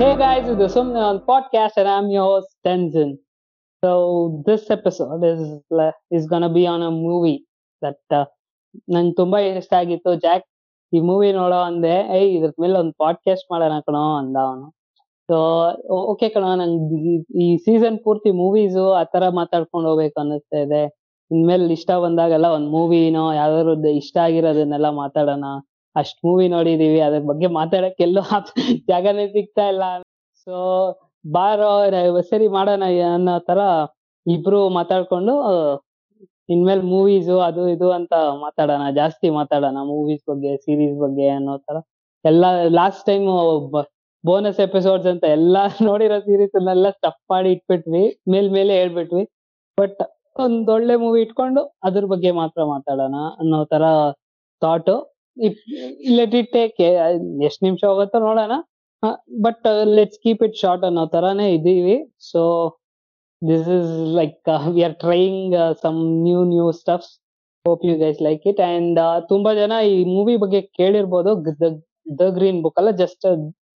Hey guys, it's the Sumna podcast, and I'm your host Tenzin. So this episode is is gonna be on a movie that uh, ನಂಗೆ ತುಂಬಾ ಇಷ್ಟ ಆಗಿತ್ತು. Jack ಈ movie ನೋಡೋ ಅಂದೆ ಏಯ್ ಇದ್ರ ಮೇಲೆ ಒಂದು ಪಾಡ್ಕಾಸ್ಟ್ ಮಾಡೋಣ ಕಣೋ ಅಂದ ಅವನು. ಸೊ ಓಕೆ ಕಣೋ ನಂಗೆ ಈ ಸೀಸನ್ ಪೂರ್ತಿ ಮೂವೀಸು ಆ ತರ ಮಾತಾಡ್ಕೊಂಡು ಹೋಗ್ಬೇಕು ಅನ್ನಿಸ್ತಾ ಇದೆ. ಇನ್ಮೇಲೆ ಇಷ್ಟ ಬಂದಾಗೆಲ್ಲ ಒಂದ್ ಮೂವಿನೋ ಯಾವ್ದಾದ್ರು ಇಷ್ಟ ಆಗಿರೋದನ್ನೆಲ್ಲ ಮಾತಾಡೋಣ. ಅಷ್ಟ್ ಮೂವಿ ನೋಡಿದೀವಿ, ಅದ್ರ ಬಗ್ಗೆ ಮಾತಾಡಕ್ ಎಲ್ಲೋ ಜಾಗನೇ ಸಿಗ್ತಾ ಇಲ್ಲ. ಸೊ ಬಾರೋ ಸರಿ ಮಾಡೋಣ ಅನ್ನೋ ತರ ಇಬ್ರು ಮಾತಾಡ್ಕೊಂಡು, ಇನ್ಮೇಲೆ ಮೂವೀಸು ಅದು ಇದು ಅಂತ ಮಾತಾಡೋಣ, ಜಾಸ್ತಿ ಮಾತಾಡೋಣ ಮೂವೀಸ್ ಬಗ್ಗೆ ಸೀರೀಸ್ ಬಗ್ಗೆ ಅನ್ನೋ ತರ. ಎಲ್ಲ ಲಾಸ್ಟ್ ಟೈಮ್ ಬೋನಸ್ ಎಪಿಸೋಡ್ಸ್ ಅಂತ ಎಲ್ಲಾ ನೋಡಿರೋ ಸೀರೀಸ್ ಅನ್ನೆಲ್ಲ ಸ್ಟಫ್ ಮಾಡಿ ಇಟ್ಬಿಟ್ವಿ, ಮೇಲ್ ಮೇಲೆ ಹೇಳ್ಬಿಟ್ವಿ. ಬಟ್ ಒಂದ್ ಒಳ್ಳೆ ಮೂವಿ ಇಟ್ಕೊಂಡು ಅದ್ರ ಬಗ್ಗೆ ಮಾತ್ರ ಮಾತಾಡೋಣ ಅನ್ನೋ ತರ ಥಾಟ್ ಲೆಟ್ ಇಟ್ ಟೇಕ್ ಎಷ್ಟ್ ನಿಮಿಷ ಹೋಗುತ್ತೋ ನೋಡೋಣ but let's keep it short ಅನ್ನೋ ತರಾನೇ ಇದೀವಿ so this is like we are trying some new new stuffs hope you guys like it and ತುಂಬಾ ಜನ ಈ ಮೂವಿ ಬಗ್ಗೆ ಕೇಳಿರ್ಬೋದು. ದ ಗ್ರೀನ್ ಬುಕ್ ಅಲ್ಲ just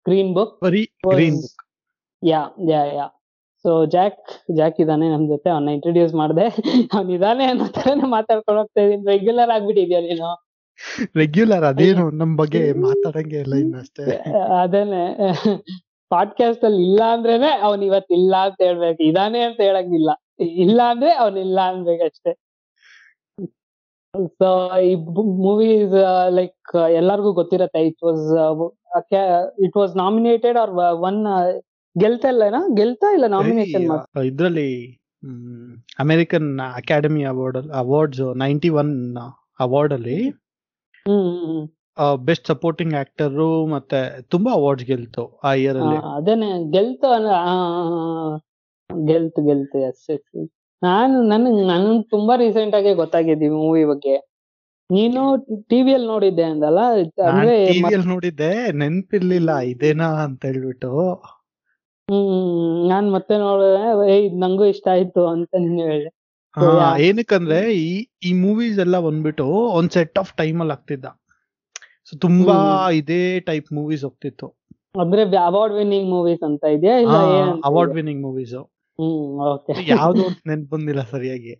Green Book yeah yeah yeah so Jack Jack ಇದಾನೆ ನಮ್ ಜೊತೆ. ಅವನ್ನ ಇಂಟ್ರೊಡ್ಯೂಸ್ ಮಾಡಿದೆ. ಅವ್ನ ಇದಾನೆ ಅನ್ನೋ ತರನೇ ಮಾತಾಡ್ಕೊಂಡು ಹೋಗ್ತಾ ಇದೀನಿ ರೆಗ್ಯುಲರ್ ಆಗ್ಬಿಟ್ಟಿದ್ಯಾ ನೀನು? ರೆಗ್ಯುಲರ್ ಅದೇನು ನಮ್ ಬಗ್ಗೆ ಮಾತಾಡಂಗೆ ಇಲ್ಲ ಇನ್ನಷ್ಟೇ. ಅದೇನೆ. ಪಾಡ್ಕಾಸ್ಟ್ ಅಲ್ಲಿ ಇಲ್ಲ ಅಂದ್ರೇನೆ ಅವ್ನ್ ಇವತ್ ಇಲ್ಲ ಅಂತ ಹೇಳ್ಬೇಕು. ಇದಾನೆ ಅಂತ ಹೇಳಂಗಿಲ್ಲ. ಇಲ್ಲ ಅಂದ್ರೆ ಅವ್ನ್ ಇಲ್ಲ ಅನ್ಬೇಕಷ್ಟೇ ಸೊ ಈ ಮೂವೀಸ್ ಲೈಕ್ ಎಲ್ಲಾರ್ಗು ಗೊತ್ತಿರತ್ತೆ. It was it was nominated or won ಗೆಲ್ತಾ ಇಲ್ಲ ಗೆಲ್ತಾ ಇಲ್ಲ ನಾಮಿನೇಷನ್ ಇದ್ರಲ್ಲಿ American Academy Award Awards ninety one award ಅಲ್ಲಿ ಬೆಸ್ಟ್ ಸಪೋರ್ಟಿಂಗ್ ಆಕ್ಟರ್ ಮತ್ತೆ ತುಂಬಾ ಅವಾರ್ಡ್ಸ್ ಗೆಲ್ತು ಆ ಇಯರ್ ಅಲ್ಲಿ. ಅದೇನೆ ಗೆಲ್ತು ಗೆಲ್ತು ಗೆಲ್ತು ಎಸ್ ನಾನು ನನ್ ನನ್ ತುಂಬಾ ರೀಸೆಂಟ್ ಆಗಿ ಗೊತ್ತಾಗಿದ್ದೀವಿ ಮೂವಿ ಬಗ್ಗೆ. ನೀನು ಟಿವಿಯಲ್ಲಿ ನೋಡಿದ್ದೆ ಅಂದಲ್ಲ? ಅಂದ್ರೆ ಟಿವಿಯಲ್ಲಿ ನೋಡಿದ್ದೆ ನೆನ್ಪಿರ್ಲಿಲ್ಲ ಇದೇನಾ ಅಂತ ಹೇಳ್ಬಿಟ್ಟು. ಹ್ಮ್ ನಾನ್ ಮತ್ತೆ ನೋಡಿದ್ರೆ ನಂಗೂ ಇಷ್ಟ ಆಯ್ತು ಅಂತ ನೀನು ಹೇಳಿದೆ ಏನಕ್ಕಂದ್ರೆ ಈ ಈ ಮೂವೀಸ್ ಎಲ್ಲ ಬಂದ್ಬಿಟ್ಟು ಒಂದ್ ಸೆಟ್ ಆಫ್ ಟೈಮ್ ಅಲ್ಲಿ ಆಗ್ತಿದ್ದ. ಸೊ ತುಂಬಾ ಇದೇ ಟೈಪ್ ಮೂವೀಸ್ ಹೋಗ್ತಿತ್ತು. ಅಂದ್ರೆ ಅವಾರ್ಡ್ ವಿನ್ನಿಂಗ್ ಮೂವೀಸ್ ಅಂತ ಇದೆಯಾ? ಇಲ್ಲ ಅವಾರ್ಡ್ ವಿನ್ನಿಂಗ್ ಮೂವೀಸ್ ಯಾವ್ದು ನೆನ್ಪ್ ಬಂದಿಲ್ಲ ಸರಿಯಾಗಿ.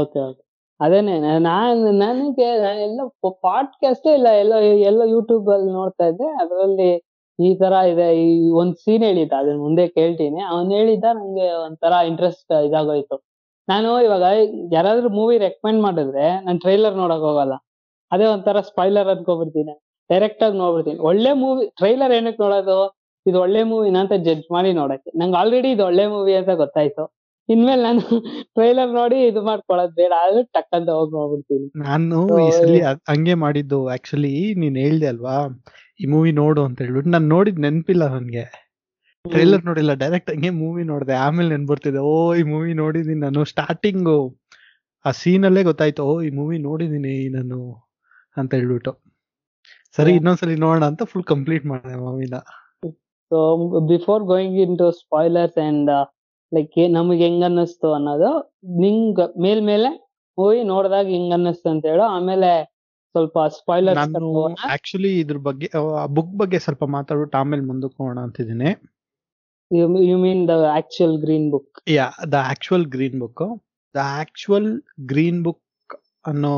ಓಕೆ ಓಕೆ ಅದೇನೆ ನಾನ್ ನನಗೆ ಎಲ್ಲ ಪಾಡ್ಕಾಸ್ಟ್ ಇಲ್ಲ ಎಲ್ಲ ಎಲ್ಲ ಯೂಟ್ಯೂಬ್ ಅಲ್ಲಿ ನೋಡ್ತಾ ಇದ್ದೆ. ಅದರಲ್ಲಿ ಈ ತರ ಇದೆ. ಈ ಒಂದ್ ಸೀನ್ ಹೇಳಿದ್ದ ಅದನ್ನ ಮುಂದೆ ಕೇಳ್ತೀನಿ. ಅವ್ನ್ ಹೇಳಿದ್ದ ನಂಗೆ ಒಂಥರ ಇಂಟ್ರೆಸ್ಟ್ ಇದಾಗೋಯ್ತು. ನಾನು ಇವಾಗ ಯಾರಾದ್ರೂ ಮೂವಿ ರೆಕಮೆಂಡ್ ಮಾಡಿದ್ರೆ ನಾನು ಟ್ರೈಲರ್ ನೋಡಕ್ ಹೋಗಲ್ಲ. ಅದೇ ಒಂಥರ ಸ್ಪಾಯ್ಲರ್ ಅನ್ಕೊಬಿಡ್ತೀನಿ ಡೈರೆಕ್ಟ್ ಆಗಿ ನೋಡ್ಬಿಡ್ತೀನಿ. ಒಳ್ಳೆ ಮೂವಿ ಟ್ರೈಲರ್ ಏನಕ್ಕೆ ನೋಡೋದು? ಇದು ಒಳ್ಳೆ ಮೂವಿನ ಅಂತ ಜಡ್ಜ್ ಮಾಡಿ ನೋಡಕ್ಕೆ. ನಂಗೆ ಆಲ್ರೆಡಿ ಇದು ಒಳ್ಳೆ ಮೂವಿ ಅಂತ ಗೊತ್ತಾಯ್ತು. ಇನ್ಮೇಲೆ ನಾನು ಟ್ರೈಲರ್ ನೋಡಿ ಇದು ಮಾಡ್ಕೊಳ್ಳೋದು ಬೇಡ. ಆದ್ರೆ ಟಕ್ ಅಂತ ಹೋಗಿ ನೋಡ್ಬಿಡ್ತೀನಿ. ನಾನು ಈ ಸಲ ಹಂಗೆ ಮಾಡಿದ್ದು. ಆಕ್ಚುಲಿ ನೀನ್ ಹೇಳ್ದೆ ಅಲ್ವಾ? ಈ ಮೂವಿ ನೋಡು ಅಂತ ಹೇಳ್ಬಿಟ್ಟು. ನಾನು ನೋಡಿದ್ ನೆನಪಿಲ್ಲ ನನ್ಗೆ. ಟ್ರೈಲರ್ ನೋಡಿಲ್ಲ ಡೈರೆಕ್ಟ್ ಹಂಗೆ ಮೂವಿ ನೋಡಿದೆ. ಆಮೇಲೆ ನೆನ್ಬರ್ತಿದೆ ಓ ಈ ಮೂವಿ ನೋಡಿದೀನಿ ನಾನು. ಸ್ಟಾರ್ಟಿಂಗ್ ಆ ಸೀನ್ ಅಲ್ಲೇ ಗೊತ್ತಾಯ್ತು ಓ ಈ ಮೂವಿ ನೋಡಿದೀನಿ ನಾನು ಅಂತ ಹೇಳ್ಬಿಟ್ಟು. ಸರಿ ಇನ್ನೊಂದ್ಸಲಿ ನೋಡೋಣ ಅಂತ ಫುಲ್ ಕಂಪ್ಲೀಟ್ ಮಾಡಿದೆ ಮೂವಿನ so before going into spoilers and like ನಮಗೆ ಹೆಂಗ್ ಅನ್ನಿಸ್ತು ಅನ್ನೋದು ನಿಂಗ್ ಮೇಲ್ಮೇಲೆ ಮೂವಿ ನೋಡಿದಾಗ ಹಿಂಗ್ ಅನ್ನಿಸ್ತು ಅಂತ ಹೇಳು. ಆಮೇಲೆ ಸ್ವಲ್ಪ ಸ್ಪಾಯ್ಲರ್ ನಾನು ಆಕ್ಚುಲಿ ಇದ್ರ ಬಗ್ಗೆ ಬುಕ್ ಬಗ್ಗೆ ಸ್ವಲ್ಪ ಮಾತಾಡ್ಬಿಟ್ಟು ಆಮೇಲೆ ಮುಂದಕ್ಕೆ ಹೋಗೋಣ ಅಂತಿದ್ದೀನಿ. You mean the actual Green Book yeah the actual Green Book the actual Green Book ಅನ್ನೋ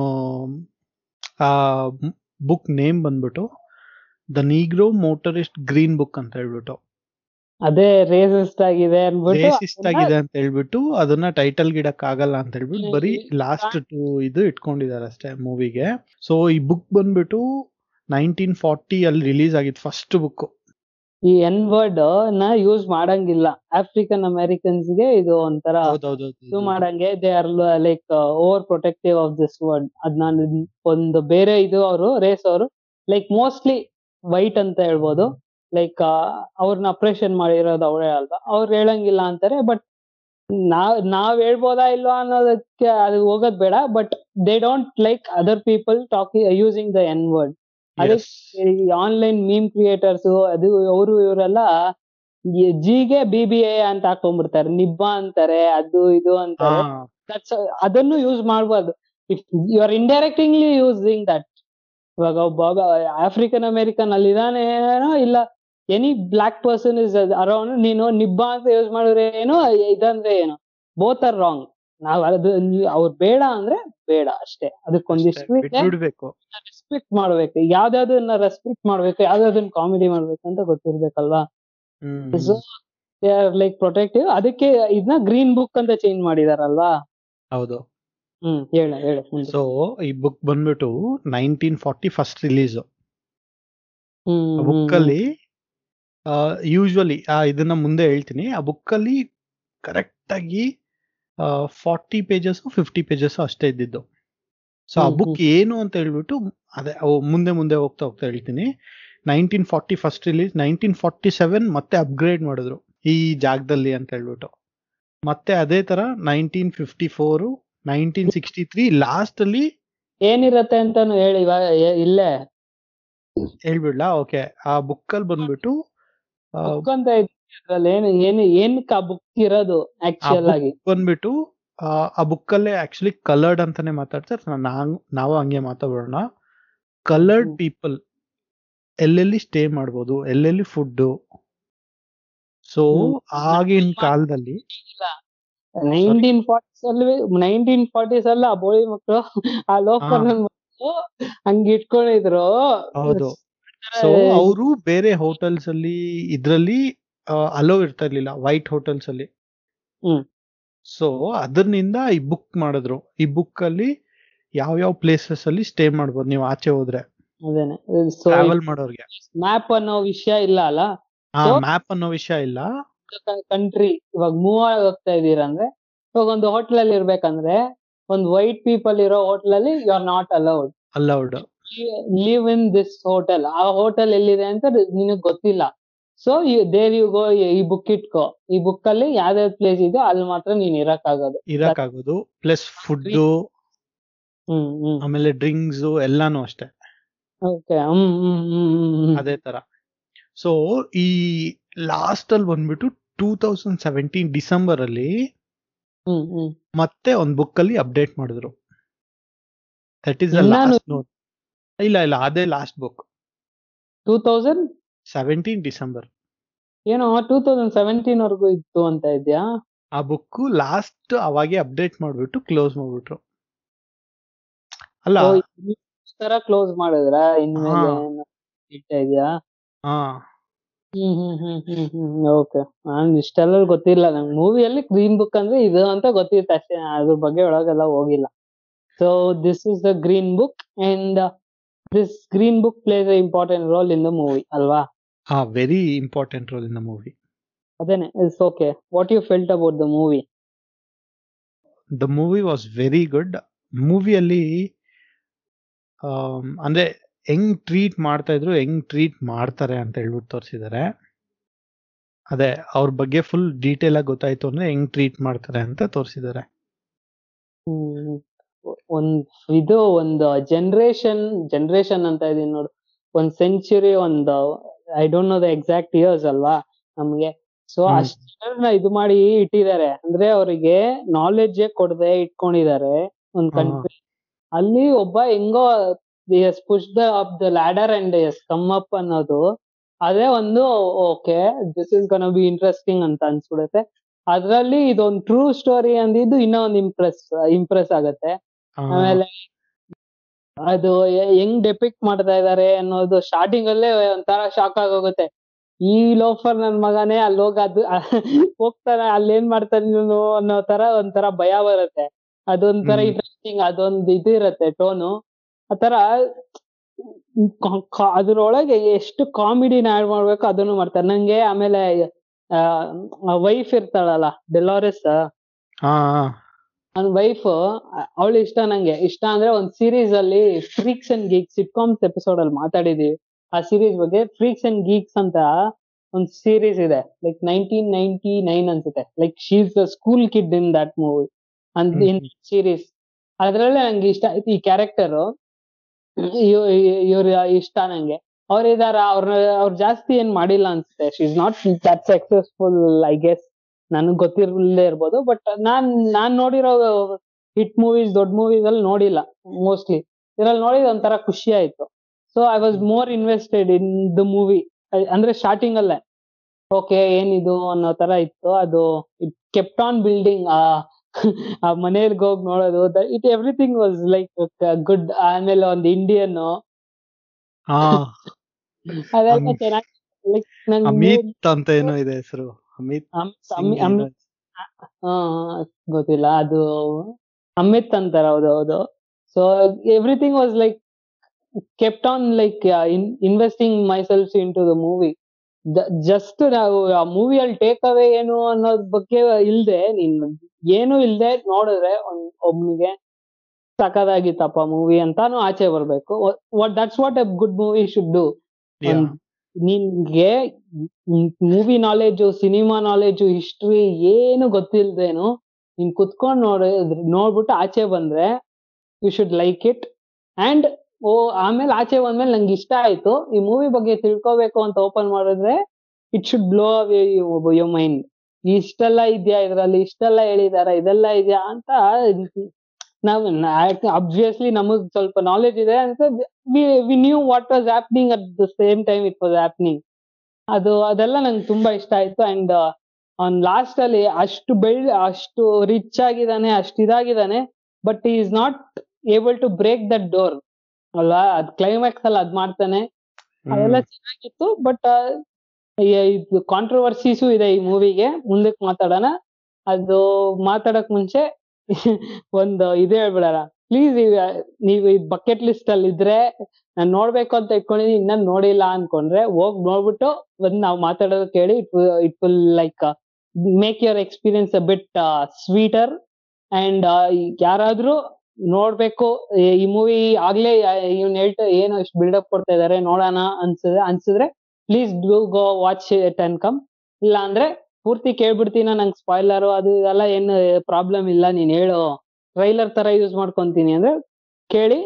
ಬುಕ್ ನೇಮ್ ಬಂದ್ಬಿಟ್ಟು the Negro Motorist Green Book ಅಂತ ಹೇಳ್ಬಿಟ್ಟು. ಅದೇ ರೇಸಿಸ್ಟ್ ಆಗಿದೆ ರೇಸಿಸ್ಟ್ ಆಗಿದೆ ಅಂತ ಹೇಳ್ಬಿಟ್ಟು ಅದನ್ನ ಟೈಟಲ್ ಗಿಡಕ್ ಆಗಲ್ಲ ಅಂತ ಹೇಳ್ಬಿಟ್ಟು ಬರೀ ಲಾಸ್ಟ್ ಟು ಇದು ಇಟ್ಕೊಂಡಿದ್ದಾರೆ ಅಷ್ಟೇ ಮೂವಿಗೆ ಸೊ ಈ ಬುಕ್ ಬಂದ್ಬಿಟ್ಟು ನೈನ್ಟೀನ್ ಫಾರ್ಟಿ ಅಲ್ಲಿ ರಿಲೀಸ್ ಆಗಿತ್ತು ಫಸ್ಟ್ ಬುಕ್ ಈ ಎನ್ ವರ್ಡ್ನ ಯೂಸ್ ಮಾಡಂಗಿಲ್ಲ. ಆಫ್ರಿಕನ್ ಅಮೆರಿಕನ್ಸ್ಗೆ ಇದು ಒಂಥರ ಇದು ಮಾಡಂಗೆ. They are like over protective of this word ಅದ್ನ ಒಂದು ಬೇರೆ ಇದು ಅವರು ರೇಸ್ ಅವರು ಲೈಕ್ ಮೋಸ್ಟ್ಲಿ ವೈಟ್ ಅಂತ ಹೇಳ್ಬೋದು. ಲೈಕ್ ಅವ್ರನ್ನ ಅಪ್ರೇಷನ್ ಮಾಡಿರೋದು ಅವರೇ ಅಲ್ವಾ? ಅವ್ರು ಹೇಳಂಗಿಲ್ಲ ಅಂತಾರೆ ಬಟ್ ನಾವ್ ನಾವ್ ಹೇಳ್ಬೋದಾ ಇಲ್ವಾ ಅನ್ನೋದಕ್ಕೆ ಅದು ಹೋಗೋದ್ ಬೇಡ but they don't like other people talking using the N word ಅದಕ್ಕೆ ಆನ್ಲೈನ್ ಮೀಮ್ ಕ್ರಿಯೇಟರ್ಸ್ ಅದು ಅವರು ಇವರೆಲ್ಲ ಜಿಗೆ ಬಿ ಬಿ ಎ ಅಂತ ಹಾಕೊಂಡ್ಬಿಡ್ತಾರೆ. ನಿಬ್ಬಾ ಅಂತಾರೆ ಅದು ಇದು ಅಂತಾರೆ. ಅದನ್ನು ಯೂಸ್ ಮಾಡ್ಬಾರ್ದು. If you are indirectly using that ಇವಾಗ ಒಬ್ಬ ಆಫ್ರಿಕನ್ ಅಮೆರಿಕನ್ ಅಲ್ಲಿ ಇದಾನೆ ಇಲ್ಲ any black person is around ನೀನು ನಿಬ್ಬ ಅಂತ ಯೂಸ್ ಮಾಡಿದ್ರೆ ಏನು ಇದಂದ್ರೆ ಏನು. ಬೋತ್ ಆರ್ ರಾಂಗ್ ನಾವ್ ಅದು ಅವ್ರು ಬೇಡ ಅಂದ್ರೆ ಬೇಡ ಅಷ್ಟೇ. ಅದಕ್ಕೊಂದಿಷ್ಟು ರೆಸ್ಪೆಕ್ಟ್ ಮಾಡ್ಬೇಕು. ಯಾವ್ದಾವ್ದನ್ನ ರೆಸ್ಪೆಕ್ಟ್ ಮಾಡ್ಬೇಕು ಯಾವ್ದಾವ್ದನ್ನ ಕಾಮಿಡಿ ಮಾಡ್ಬೇಕು ಅಂತ ಗೊತ್ತಿರ್ಬೇಕಲ್ವಾ? So they are like protective ಅದಕ್ಕೆ ಇದನ್ನ ಗ್ರೀನ್ ಬುಕ್ ಅಂತ ಚೇಂಜ್ ಮಾಡಿದಾರಲ್ವಾ? ಹೌದು. ಹ್ಮ್ ಹೇಳ ಹೇಳ ಸೊ ಈ ಬುಕ್ ಬಂದ್ಬಿಟ್ಟು nineteen forty first release book ಅಲ್ಲಿ ಯೂಶುವಲಿ ಇದನ್ನ ಮುಂದೆ ಹೇಳ್ತೀನಿ. ಆ ಬುಕ್ ಅಲ್ಲಿ ಕರೆಕ್ಟ್ ಆಗಿ ಫಾರ್ಟಿ ಪೇಜಸ್ ಫಿಫ್ಟಿ ಪೇಜಸ್ ಅಷ್ಟೇ ಇದ್ದಿದ್ದು. ಸೊ ಆ ಬುಕ್ ಏನು ಅಂತ ಹೇಳ್ಬಿಟ್ಟು ಅದೇ ಮುಂದೆ ಮುಂದೆ ಹೋಗ್ತಾ ಹೋಗ್ತಾ ಹೇಳ್ತೀನಿ. Nineteen forty first release nineteen forty seven ಮತ್ತೆ ಅಪ್ಗ್ರೇಡ್ ಮಾಡಿದ್ರು ಈ ಜಾಗದಲ್ಲಿ ಅಂತ ಹೇಳ್ಬಿಟ್ಟು. ಮತ್ತೆ ಅದೇ ತರ nineteen fifty four nineteen sixty three last ಅಲ್ಲಿ ಏನಿರತ್ತೆ ಅಂತಾನು ಹೇಳಿ ಇಲ್ಲೇ. ಹೇಳ್ಬಿಡ್ಲಾ? ಓಕೆ ಆ ಬುಕ್ ಅಲ್ಲಿ ಬಂದ್ಬಿಟ್ಟು ಬುಕ್ ಅಂತ ಇದೆ ಅದ್ರಲ್ಲಿ ಏನು ಏನು ಏನಕ್ಕೆ ಆ ಬುಕ್ ಇರೋದು ಆಕ್ಚುಯಲ್ ಆಗಿ? ಬಂದ್ಬಿಟ್ಟು ಆ, ಬುಕ್ ಅಲ್ಲೇ ಆಕ್ಚುಲಿ ಕಲರ್ಡ್ ಅಂತಾನೆ ಮಾತಾಡ್ತಾರೆ. ನಾವು ನಾವು ಹಂಗೆ ಮಾತಾಡೋಣ. ಕಲರ್ಡ್. ಪೀಪಲ್ ಎಲ್ಲೆಲ್ಲಿ ಸ್ಟೇ ಮಾಡ್ಬೋದು ಎಲ್ಲೆಲ್ಲಿ ಫುಡ್ ಸೊ. ಆಗಿನ ಕಾಲದಲ್ಲಿ ನೈನ್ಟೀನ್ ಫಾರ್ಟೀಸ್ ಅಲ್ಲಿ ನೈನ್ಟೀನ್ ಫಾರ್ಟೀಸ್ ಅಲ್ಲಿ ಆ ಬೋಳಿ ಮಕ್ಕಳು ಆ ಲೋಕಲ್ ಹಂಗ ಇಟ್ಕೊಂಡಿದ್ರು. ಹೌದು. ಸೊ ಅವರು ಬೇರೆ ಹೋಟೆಲ್ಸ್ ಅಲ್ಲಿ ಇದ್ರಲ್ಲಿ ಅಲೋ ಇರ್ತಾ ಇರ್ಲಿಲ್ಲ ವೈಟ್ ಹೋಟೆಲ್ಸ್ ಅಲ್ಲಿ ಹ್ಮ್. ಸೊ ಅದರಿಂದ ಈ ಬುಕ್ ಮಾಡಿದ್ರು. ಈ ಬುಕ್ ಅಲ್ಲಿ ಯಾವ ಯಾವ ಪ್ಲೇಸಸ್ ಅಲ್ಲಿ ಸ್ಟೇ ಮಾಡ್ಬೋದು ನೀವು ಆಚೆ ಹೋದ್ರೆ. ಟ್ರಾವೆಲ್ ಮಾಡೋರ್ಗೆ. ಮ್ಯಾಪ್ ಅನ್ನೋ ವಿಷಯ ಇಲ್ಲ ಅಲ್ಲ? ಮ್ಯಾಪ್ ಅನ್ನೋ ವಿಷಯ ಇಲ್ಲ. ಕಂಟ್ರಿ ಇವಾಗ ಮೂವ್ ಆಗಿ ಹೋಗ್ತಾ ಇದೀರ ಅಂದ್ರೆ ಇವಾಗ ಒಂದು ಹೋಟೆಲ್ ಅಲ್ಲಿ ಇರ್ಬೇಕಂದ್ರೆ ಒಂದು ವೈಟ್ ಪೀಪಲ್ ಇರೋ ಹೋಟೆಲ್ ಅಲ್ಲಿ you are not allowed allowed live in this hotel ಆ ಹೋಟೆಲ್ ಎಲ್ಲಿದೆ ಅಂತ ನಿನಗ್ ಗೊತ್ತಿಲ್ಲ. ಸೊ ದೇರ್ ಯು ಗೋ ಈ ಬುಕ್ ಇಟ್ಕೋ. ಈ ಬುಕ್ ಅಲ್ಲಿ ಯಾವ್ದಾವ್ ಪ್ಲೇಸ್ ಇದೆಯೋ ಅಲ್ಲಿ ಮಾತ್ರ ನೀನ್ ಇರಕ್ ಆಗೋದು ಇರಕ್ ಆಗೋದು ಪ್ಲಸ್ ಫುಡ್ ಹ್ಮ್ ಹ್ಮ್. ಆಮೇಲೆ ಡ್ರಿಂಕ್ಸ್ ಎಲ್ಲಾನು ಅಷ್ಟೇ. ಓಕೆ ಅದೇ ತರ. ಸೊ ಈ ಲಾಸ್ಟ್ ಅಲ್ಲಿ ಬಂದ್ಬಿಟ್ಟು ಟೂ ತೌಸಂಡ್ ಸೆವೆಂಟೀನ್ ಡಿಸೆಂಬರ್ ಅಲ್ಲಿ ಹ್ಮ್ ಹ್ಮ್. ಮತ್ತೆ ಒಂದ್ ಬುಕ್ ಅಲ್ಲಿ ಅಪ್ಡೇಟ್ ಮಾಡಿದ್ರು. ದಟ್ ಈಸ್ ಇನ್ನಾನು- ಲಾಸ್ಟ್ ನೋಟ್ ಇಲ್ಲ ಇಲ್ಲ ಅದೇ last book two thousand seventeen December ಏನೋ ಟೂ ತೌಸಂಡ್ ಸೆವೆಂಟೀನ್ ವರ್ಗೂ ಇತ್ತು ಅಂತ ಇದ್ಯಾ? ಆ ಬುಕ್ ಲಾಸ್ಟ್ ಅವಾಗೆ ಅಪ್ಡೇಟ್ ಮಾಡ್ಬಿಟ್ಟು ಕ್ಲೋಸ್ ಮಾಡ್ಬಿಟ್ರು. ಅಲ್ಲ. ತರ ಕ್ಲೋಸ್ ಮಾಡಿದ್ರ? ಇನ್ಮೇಲೆ ಇದ್ಯಾ? ಹಾ. ಓಕೆ ನಾನ್ ಇಷ್ಟೆಲ್ಲ ಗೊತ್ತಿಲ್ಲ. ನಂಗೆ ಮೂವಿಯಲ್ಲಿ ಗ್ರೀನ್ ಬುಕ್ ಅಂದ್ರೆ ಇದು ಅಂತ ಗೊತ್ತಿತ್ತು ಅಷ್ಟೇ. ಅದ್ರ ಬಗ್ಗೆ ಒಳಗೆಲ್ಲ ಹೋಗಿಲ್ಲ. So this is the Green Book and this Green Book plays a important role in the movie ಅಲ್ವಾ ಹಾ very important role in the movie ಅದೇನೆ it's okay what you felt about the movie the movie was very good ಮೂವಿಯಲ್ಲಿ ಅಂದ್ರೆ ಹೆಂಗ್ treat ಮಾಡ್ತಾ ಇದ್ರು ಹೆಂಗ್ treat ಮಾಡ್ತಾರೆ ಅಂತ ಹೇಳ್ಬಿಟ್ಟು ತೋರಿಸಿದ್ದಾರೆ ಅದೇ ಅವ್ರ ಬಗ್ಗೆ ಫುಲ್ ಡೀಟೇಲ್ ಆಗಿ ಗೊತ್ತಾಯ್ತು ಅಂದ್ರೆ ಹೆಂಗ್ ಟ್ರೀಟ್ ಮಾಡ್ತಾರೆ ಅಂತ ತೋರಿಸಿದ್ದಾರೆ ಒಂದ್ ಇದು ಒಂದು ಜನರೇಷನ್ ಜನರೇಷನ್ ಅಂತ ಇದೀನಿ ನೋಡು. ಒಂದ್ ಸೆಂಚುರಿ ಒಂದ್ I don't know the exact years ಅಲ್ವಾ ನಮ್ಗೆ. ಸೊ ಅಷ್ಟೆಲ್ಲ ಅಷ್ಟನ್ನ ಇದು ಮಾಡಿ ಇಟ್ಟಿದ್ದಾರೆ. ಅಂದ್ರೆ ಅವರಿಗೆ ನಾಲೆಡ್ಜ್ ಕೊಡದೆ ಇಟ್ಕೊಂಡಿದ್ದಾರೆ ಒಂದ್. ಕಂಟ್ರಿ ಅಲ್ಲಿ ಒಬ್ಬ ಹೆಂಗೋ is push the up the ladder and is come up ಅನ್ನೋದು. ಅದೇ ಒಂದು okay this is gonna be interesting ಅಂತ ಅನ್ಸ್ಬಿಡುತ್ತೆ. ಅದ್ರಲ್ಲಿ ಇದೊಂದು ಟ್ರೂ ಸ್ಟೋರಿ ಅಂದಿದ್ದು ಇನ್ನೂ ಒಂದು ಇಂಪ್ರೆಸ್ ಇಂಪ್ರೆಸ್ ಆಗತ್ತೆ. ಆಮೇಲೆ ಅದು ಹೆಂಗ್ ಡೆಪಿಕ್ಟ್ ಮಾಡ್ತಾ ಇದಾರೆ ಅನ್ನೋದು ಸ್ಟಾರ್ಟಿಂಗ್ ಅಲ್ಲೇ ಒಂಥರ ಶಾಕ್ ಆಗೋಗುತ್ತೆ. ಈ ಲೋಫರ್ ನನ್ ಮಗನೇ ಅಲ್ಲಿ ಹೋಗ ಅದು ಹೋಗ್ತಾನೆ ಅಲ್ಲಿ ಏನ್ ಮಾಡ್ತಾನೆ ಅನ್ನೋ ತರ ಒಂಥರ ಭಯ ಬರುತ್ತೆ. ಅದೊಂಥರ. ಇಂಟ್ರೆಸ್ಟಿಂಗ್ ಅದೊಂದು ಇದು ಇರುತ್ತೆ ಟೋನು ಆತರ ಅದ್ರೊಳಗೆ ಎಷ್ಟು ಕಾಮಿಡಿನ ಆಡ್ ಮಾಡ್ಬೇಕು ಅದನ್ನು ಮಾಡ್ತಾರೆ. ನಂಗೆ ಆಮೇಲೆ ವೈಫ್ ಇರ್ತಾಳಲ್ಲ ಡೆಲೋರೆಸ್ ನನ್ ವೈಫ್ ಅವಳು ಇಷ್ಟ ನಂಗೆ. ಇಷ್ಟ ಅಂದ್ರೆ ಒಂದ್ ಸೀರೀಸ್ ಅಲ್ಲಿ freaks and geeks sitcoms episode ಅಲ್ಲಿ ಮಾತಾಡಿದೀವಿ. ಆ ಸೀರೀಸ್ ಬಗ್ಗೆ ಫ್ರೀಕ್ಸ್ ಅಂಡ್ ಗೀಕ್ಸ್ ಅಂತ ಒಂದ್ ಸೀರೀಸ್ ಇದೆ. ಲೈಕ್ ನೈನ್ಟೀನ್ ನೈನ್ಟಿ ನೈನ್ ಅನ್ಸುತ್ತೆ like she's the school kid in that movie ಅಂತ. ಇನ್ ಸೀರೀಸ್ ಅದ್ರಲ್ಲೇ ನಂಗೆ ಇಷ್ಟ ಈ ಕ್ಯಾರೆಕ್ಟರ್ ಇವ್ರ ಇಷ್ಟ ನಂಗೆ. ಅವ್ರ ಇದಾರ ಅವ್ರ ಅವ್ರು ಜಾಸ್ತಿ ಏನ್ ಮಾಡಿಲ್ಲ ಅನ್ಸುತ್ತೆ. She is not that successful I guess ನನಗ್ ಗೊತ್ತಿರಲೇ ಇರ್ಬೋದು ಬಟ್ ನಾನ್ ನಾನ್ ನೋಡಿರೋ ಹಿಟ್ ಮೂವೀಸ್ ದೊಡ್ಡ ಮೂವೀಸ್ ಅಲ್ಲಿ ನೋಡಿಲ್ಲ ಮೋಸ್ಟ್ಲಿ ಇದ್ರಲ್ಲಿ ನೋಡಿದ ಒಂಥರ ಖುಷಿ ಆಯ್ತು. So I was more invested in the movie ಅಂದ್ರೆ ಸ್ಟಾರ್ಟಿಂಗ್ ಅಲ್ಲೇ. ಓಕೆ ಏನಿದು ಅನ್ನೋ ತರ ಇತ್ತು. ಅದು ಇಟ್ ಕೆಪ್ಟ್ ಆನ್ ಬಿಲ್ಡಿಂಗ್ ಆ ಆ ಮನೆಯಲ್ಗ್ ಹೋಗಿ ನೋಡೋದು. It everything was like good ಆಮೇಲೆ ಒಂದು ಇಂಡಿಯನ್ ಅದೆಲ್ಲ ಚೆನ್ನಾಗಿ ಅಮಿತ್ ಅಂತ ಏನೋ ಇದೆ ಹೆಸರು. ಅಮಿತ್ ಗೊತ್ತಿಲ್ಲ ಅದು ಅಮಿತ್ ಅಂತಾರ ಹೌದು ಹೌದು. So everything was like kept on like investing myself into the movie just ನಾವು ಆ ಮೂವಿಯಲ್ಲಿ ಟೇಕ್ ಅವೇ ಏನು ಅನ್ನೋದ್ ಬಗ್ಗೆ ಇಲ್ದೆ ನೀನ್ ಏನು ಇಲ್ದೆ ನೋಡಿದ್ರೆ ಒಂದ್ ಒಬ್ನಿಗೆ ಸಕದಾಗಿತ್ತಪ್ಪ ಮೂವಿ ಅಂತಾನು ಆಚೆ ಬರ್ಬೇಕು. What that's what a good movie should do. ನಿನ್ಗೆ movie knowledge cinema knowledge history ಏನು ಗೊತ್ತಿಲ್ದೇನು ನೀನ್ ಕುತ್ಕೊಂಡ್ ನೋಡಿ, ನೋಡ್ಬಿಟ್ಟು ಆಚೆ ಬಂದ್ರೆ you should like it and oh, ಆಮೇಲೆ ಆಚೆ ಬಂದ್ಮೇಲೆ ನಂಗೆ ಇಷ್ಟ ಆಯ್ತು. ಈ ಮೂವಿ ಬಗ್ಗೆ ತಿಳ್ಕೊಬೇಕು ಅಂತ ಓಪನ್ ಮಾಡಿದ್ರೆ it should blow away your mind ಇಷ್ಟೆಲ್ಲ ಇದ್ಯಾ ಇದ್ರಲ್ಲಿ? ಇಷ್ಟೆಲ್ಲ ಹೇಳಿದಾರ? ಇದೆಲ್ಲ ಇದೆಯಾ? ಅಂತ ನಾವ್ ಅಬ್ವಿಯಸ್ಲಿ ನಮಗ್ ಸ್ವಲ್ಪ ನಾಲೆಜ್ ಇದೆ ಅಂತ we knew what was happening at the same time it was happening ಅದು ಅದೆಲ್ಲ ನಂಗೆ ತುಂಬಾ ಇಷ್ಟ ಆಯ್ತು ಅಂಡ್ ಅವ್ನ್ ಲಾಸ್ಟ್ ಅಲ್ಲಿ ಅಷ್ಟು ಬೆಳ್ ಅಷ್ಟು ರಿಚ್ ಆಗಿದಾನೆ ಅಷ್ಟು ಇದಾಗಿದ್ದಾನೆ but is not able to break that door ಅಲ್ವಾ? ಅದ್ ಕ್ಲೈಮ್ಯಾಕ್ಸ್ ಅಲ್ಲಿ ಅದ್ ಮಾಡ್ತಾನೆ. ಅದೆಲ್ಲ ಚೆನ್ನಾಗಿತ್ತು ಬಟ್ ಇದು ಕಾಂಟ್ರವರ್ಸೀಸು ಇದೆ ಈ ಮೂವಿಗೆ ಮುಂದಕ್ಕೆ ಮಾತಾಡೋಣ. ಅದು ಮಾತಾಡಕ್ ಮುಂಚೆ ಒಂದು ಇದು ಹೇಳ್ಬಿಡೋಣ. ಪ್ಲೀಸ್ ನೀವು ಈ ಬಕೆಟ್ ಲಿಸ್ಟ್ ಅಲ್ಲಿ ಇದ್ರೆ ನಾನ್ ನೋಡ್ಬೇಕು ಅಂತ ಇಟ್ಕೊಂಡಿದ್ದೀನಿ ಇನ್ನ ನೋಡಿಲ್ಲ ಅನ್ಕೊಂಡ್ರೆ ಹೋಗ್ ನೋಡ್ಬಿಟ್ಟು ಒಂದ್ ನಾವ್ ಮಾತಾಡೋದು ಕೇಳಿ it it will like make your experience a bit sweeter and ಯಾರಾದ್ರೂ ನೋಡ್ಬೇಕು, ಈ- ಮೂವಿ ಆಗ್ಲೇ ಇವ್ನ್ ಹೇಳ್ತಾ ಏನು ಇಷ್ಟು ಬಿಲ್ಡಪ್ ಕೊಡ್ತಾ ಇದಾರೆ ನೋಡೋಣ ಅನ್ಸಿದ್ರೆ ಅನ್ಸಿದ್ರೆ please do go watch it and come ಇಲ್ಲ ಪೂರ್ತಿ ಕೇಳ್ಬಿಡ್ತೀನ, ನಂಗೆ ಸ್ಪಾಯ್ಲರು ಅದು ಇದೆಲ್ಲ ಏನು ಪ್ರಾಬ್ಲಮ್ ಇಲ್ಲ, ನೀನ್ ಹೇಳು. ಟ್ರೈಲರ್ ತರ ಯೂಸ್ ಮಾಡ್ಕೊಂತೀನಿ ಅಂದ್ರೆ ಕೇಳಿ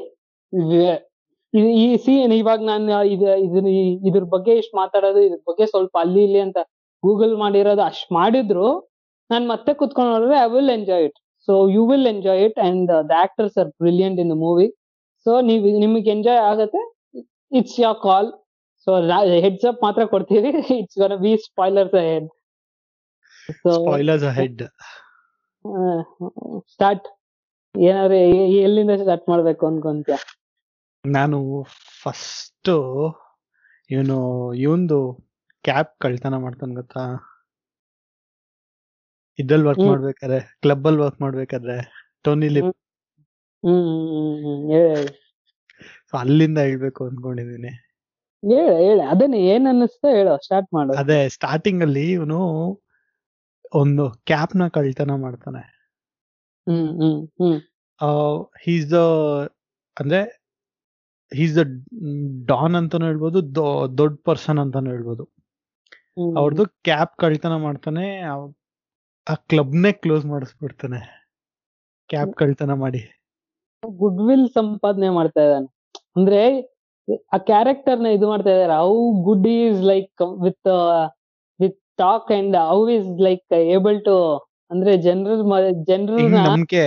ಈ- ಸೀನ್ ಇವಾಗ ನಾನು ಇದು ಇದನ್ನ ಇದ್ರ ಬಗ್ಗೆ ಇಷ್ಟು ಮಾತಾಡೋದು, ಇದ್ರ ಬಗ್ಗೆ ಸ್ವಲ್ಪ ಅಲ್ಲಿ ಇಲ್ಲಿ ಅಂತ ಗೂಗಲ್ ಮಾಡಿರೋದು ಅಷ್ಟ್ ಮಾಡಿದ್ರು, ನಾನು ಮತ್ತೆ ಕುತ್ಕೊಂಡು ನೋಡಿದ್ರೆ I will enjoy it so you will enjoy it and the actors are brilliant in the movie so ನೀವು, ನಿಮಗೆ ಎಂಜಾಯ್ ಆಗತ್ತೆ it's your call so heads up ಮಾತ್ರ ಕೊಡ್ತೀವಿ it's be spoilers ahead so spoilers ahead start ಏನಾದ್ರು ಎಲ್ಲಿಂದ start ಮಾಡ್ಬೇಕು ಅನ್ಕೊಂತ್ಯ? ನಾನು first ಇವನು ಇವಂದು ಕ್ಯಾಪ್ ಕಳ್ತನ ಮಾಡ್ತಾನೆ ಗೊತ್ತಾ? ಇದ್ರಲ್ಲಿ ವರ್ಕ್. ಮಾಡ್ಬೇಕಾದ್ರೆ ಕ್ಲಬ್ ಅಲ್ಲಿ ವರ್ಕ್ ಮಾಡ್ಬೇಕಾದ್ರೆ ಟೋನಿ ಲಿಪ್ ಅಲ್ಲಿಂದ ಹೇಳ್ಬೇಕು ಅನ್ಕೊಂಡಿದೀನಿ. ಹೇಳ ಹೇಳ. ಅದನ್ನ ಏನ್ ಅನ್ನಿಸ್ತಾ ಹೇಳು ಸ್ಟಾರ್ಟ್ ಮಾಡು. ಅದೇ ಸ್ಟಾರ್ಟಿಂಗ್ ಅಲ್ಲಿ ಇವನು ಒಂದು ಕ್ಯಾಪ್ನ ಕಳ್ತನ ಮಾಡ್ತಾನೆ. ಹೀಸ್ ದ ಅಂದ್ರೆ ಹೀಸ್ ದ ಡಾನ್ ಅಂತಾನು ಹೇಳ್ಬೋದು ದೊಡ್ಡ ಪರ್ಸನ್ ಅಂತಾನು ಹೇಳ್ಬೋದು. ಅವ್ರದ್ದು ಕ್ಯಾಪ್ ಕಳ್ತನ ಮಾಡ್ತಾನೆ ಆ ಆ ಕ್ಲಬ್ನೇ ಕ್ಲೋಸ್ ಮಾಡಿಸ್ಬಿಡ್ತಾನೆ. ಕ್ಯಾಪ್ ಕಳ್ತನ ಮಾಡಿ. ಗುಡ್ ವಿಲ್ ಸಂಪಾದನೆ ಮಾಡ್ತಾ ಇದ್ದಾನೆ. ಅಂದ್ರೆ ಆ ಕ್ಯಾರೆಕ್ಟರ್ನ ಇದು ಮಾಡ್ತಾ ಇದಾರೆ how good is like with talk and how is like able to ಅಂದ್ರೆ ಜನರ ಜನರಲ್ ಜನರನ್ನ ನಂಬಿಕೆ